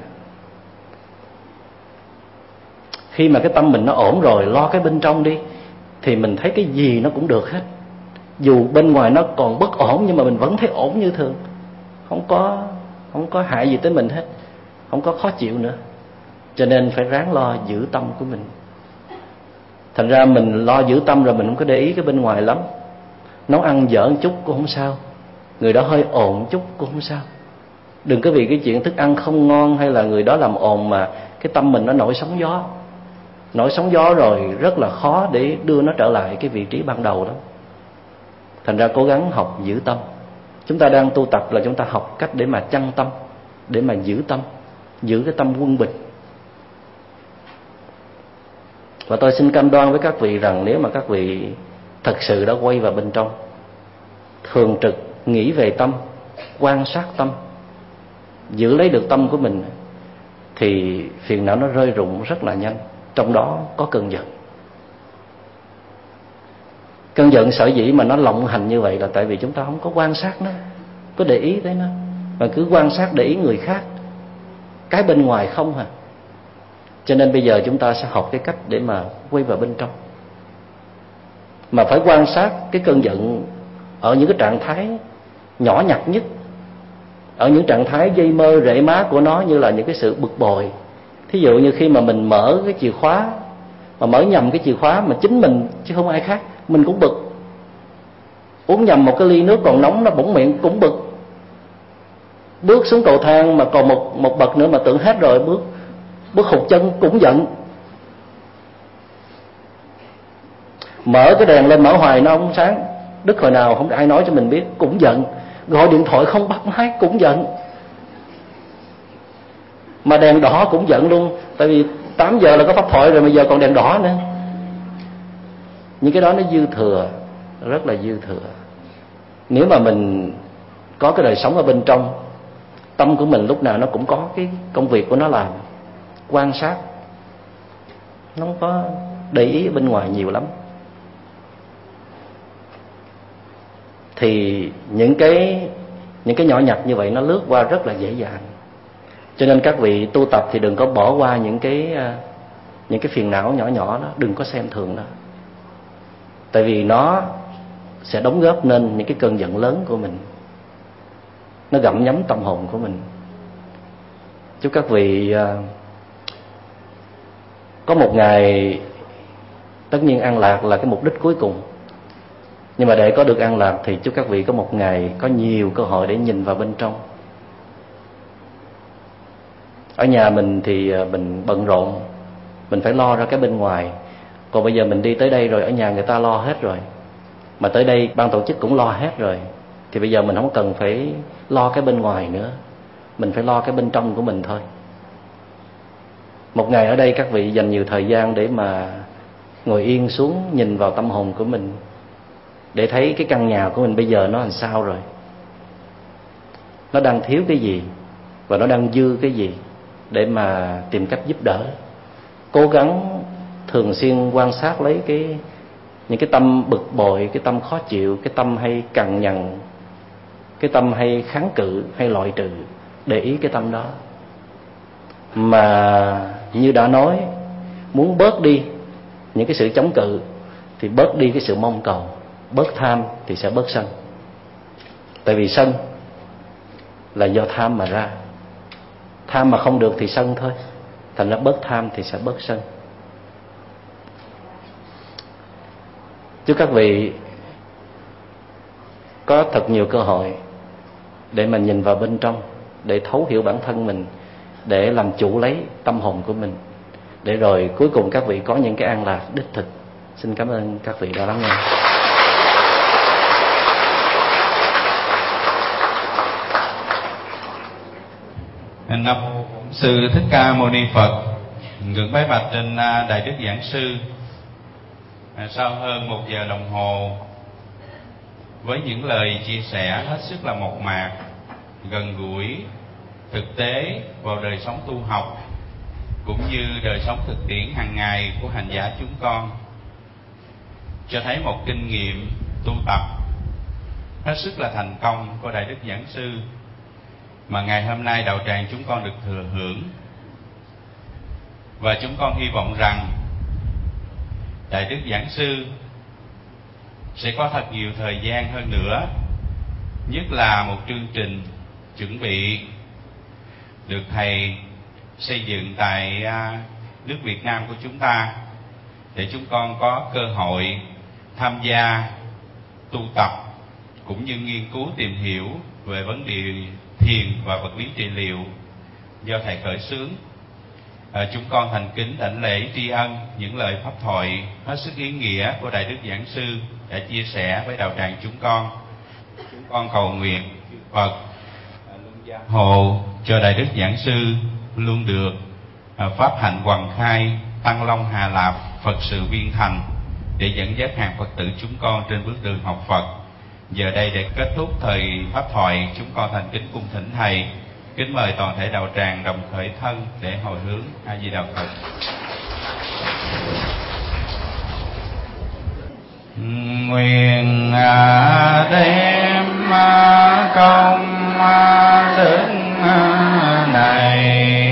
Khi mà cái tâm mình nó ổn rồi, lo cái bên trong đi, thì mình thấy cái gì nó cũng được hết. Dù bên ngoài nó còn bất ổn, nhưng mà mình vẫn thấy ổn như thường. Không có không có hại gì tới mình hết. Không có khó chịu nữa. Cho nên phải ráng lo giữ tâm của mình. Thành ra mình lo giữ tâm rồi mình không có để ý cái bên ngoài lắm. Nấu ăn dở một chút cũng không sao người đó hơi ổn chút cũng không sao. Đừng có vì cái chuyện thức ăn không ngon hay là người đó làm ồn mà cái tâm mình nó nổi sóng gió. Nổi sóng gió rồi rất là khó để đưa nó trở lại cái vị trí ban đầu đó. Thành ra cố gắng học giữ tâm. Chúng ta đang tu tập là chúng ta học cách để mà chăn tâm, để mà giữ tâm, giữ cái tâm quân bình. Và tôi xin cam đoan với các vị rằng nếu mà các vị thật sự đã quay vào bên trong, thường trực nghĩ về tâm, quan sát tâm, giữ lấy được tâm của mình, thì phiền não nó rơi rụng rất là nhanh. Trong đó có cơn giận. Cơn giận sở dĩ mà nó lộng hành như vậy là tại vì chúng ta không có quan sát nó, có để ý tới nó. Mà cứ quan sát để ý người khác, cái bên ngoài không à cho nên bây giờ chúng ta sẽ học cái cách để mà quay vào bên trong. Mà phải quan sát cái cơn giận ở những cái trạng thái nhỏ nhặt nhất. Ở những trạng thái dây mơ rễ má của nó như là những cái sự bực bội. Thí dụ như khi mà mình mở cái chìa khóa, mà mở nhầm cái chìa khóa mà chính mình, chứ không ai khác, mình cũng bực. Uống nhầm một cái ly nước còn nóng nó bỗng miệng cũng bực. Bước xuống cầu thang mà còn một một bậc nữa mà tưởng hết rồi, bước bước hụt chân cũng giận. Mở cái đèn lên mở hoài nó không sáng. Đức hồi nào không ai nói cho mình biết, cũng giận gọi điện thoại không bắt máy cũng giận. Mà đèn đỏ cũng giận luôn. Tại vì 8 giờ là có pháp thoại rồi bây giờ còn đèn đỏ nữa. Những cái đó nó dư thừa, rất là dư thừa. Nếu mà mình có cái đời sống ở bên trong, tâm của mình lúc nào nó cũng có cái công việc của nó làm, quan sát, nó không có để ý bên ngoài nhiều lắm. Thì những cái những cái nhỏ nhặt như vậy nó lướt qua rất là dễ dàng. Cho nên các vị tu tập thì đừng có bỏ qua những cái à, những cái phiền não nhỏ nhỏ đó, đừng có xem thường đó tại vì nó sẽ đóng góp nên những cái cơn giận lớn của mình. Nó gặm nhấm tâm hồn của mình. Chúc các vị à, có một ngày tất nhiên an lạc là cái mục đích cuối cùng nhưng mà để có được an lạc thì chúc các vị có một ngày có nhiều cơ hội để nhìn vào bên trong. Ở nhà mình thì à, mình bận rộn, mình phải lo ra cái bên ngoài. Còn bây giờ mình đi tới đây rồi, ở nhà người ta lo hết rồi. Mà tới đây ban tổ chức cũng lo hết rồi. Thì bây giờ mình không cần phải lo cái bên ngoài nữa. Mình phải lo cái bên trong của mình thôi. Một ngày ở đây các vị dành nhiều thời gian để mà ngồi yên xuống nhìn vào tâm hồn của mình để thấy cái căn nhà của mình bây giờ nó làm sao rồi. Nó đang thiếu cái gì và nó đang dư cái gì để mà tìm cách giúp đỡ. Cố gắng thường xuyên quan sát lấy cái, những cái tâm bực bội, cái tâm khó chịu, cái tâm hay cằn nhằn, cái tâm hay kháng cự, hay loại trừ, để ý cái tâm đó. Mà như đã nói, muốn bớt đi những cái sự chống cự thì bớt đi cái sự mong cầu bớt tham thì sẽ bớt sân. Tại vì sân là do tham mà ra. Tham mà không được thì sân thôi. Thành ra bớt tham thì sẽ bớt sân. Chúc các vị có thật nhiều cơ hội để mà nhìn vào bên trong, để thấu hiểu bản thân mình, để làm chủ lấy tâm hồn của mình. Để rồi cuối cùng các vị có những cái an lạc đích thực. Xin cảm ơn các vị đã lắng nghe. Nam sư thích ca mâu ni phật, ngưỡng bái bạch trên à, đại đức giảng sư. À, sau hơn một giờ đồng hồ, với những lời chia sẻ hết sức là mộc mạc, gần gũi, thực tế vào đời sống tu học, cũng như đời sống thực tiễn hàng ngày của hành giả chúng con, cho thấy một kinh nghiệm tu tập hết sức là thành công của đại đức giảng sư mà ngày hôm nay đạo tràng chúng con được thừa hưởng. Và chúng con hy vọng rằng đại đức giảng sư sẽ có thật nhiều thời gian hơn nữa, nhất là một chương trình chuẩn bị được thầy xây dựng tại à, nước Việt Nam của chúng ta để chúng con có cơ hội tham gia tu tập cũng như nghiên cứu tìm hiểu về vấn đề thiền và vật lý trị liệu do thầy khởi xướng. À, chúng con thành kính đảnh lễ tri ân những lời pháp thoại hết sức ý nghĩa của đại đức giảng sư đã chia sẻ với đạo tràng chúng con. Chúng con cầu nguyện phật à, hộ cho đại đức giảng sư luôn được à, pháp hạnh hoàng khai tăng long hà lạp phật sự viên thành để dẫn dắt hàng phật tử chúng con trên bước đường học phật giờ đây để kết thúc thời pháp thoại, chúng con thành kính cung thỉnh thầy. Kính mời toàn thể đạo tràng đồng khởi thân để hồi hướng a di đà phật. Nguyện à, đem à, công à, đức này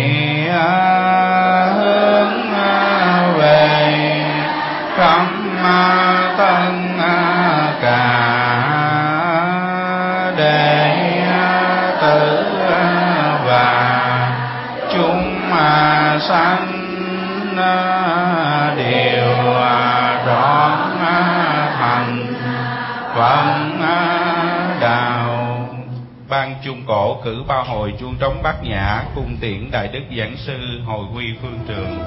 sanh đều rõ thành phận đạo. Ban trung cổ cử ba hồi chuông trống bát nhã cung tiễn đại đức giảng sư hồi quy phương trường.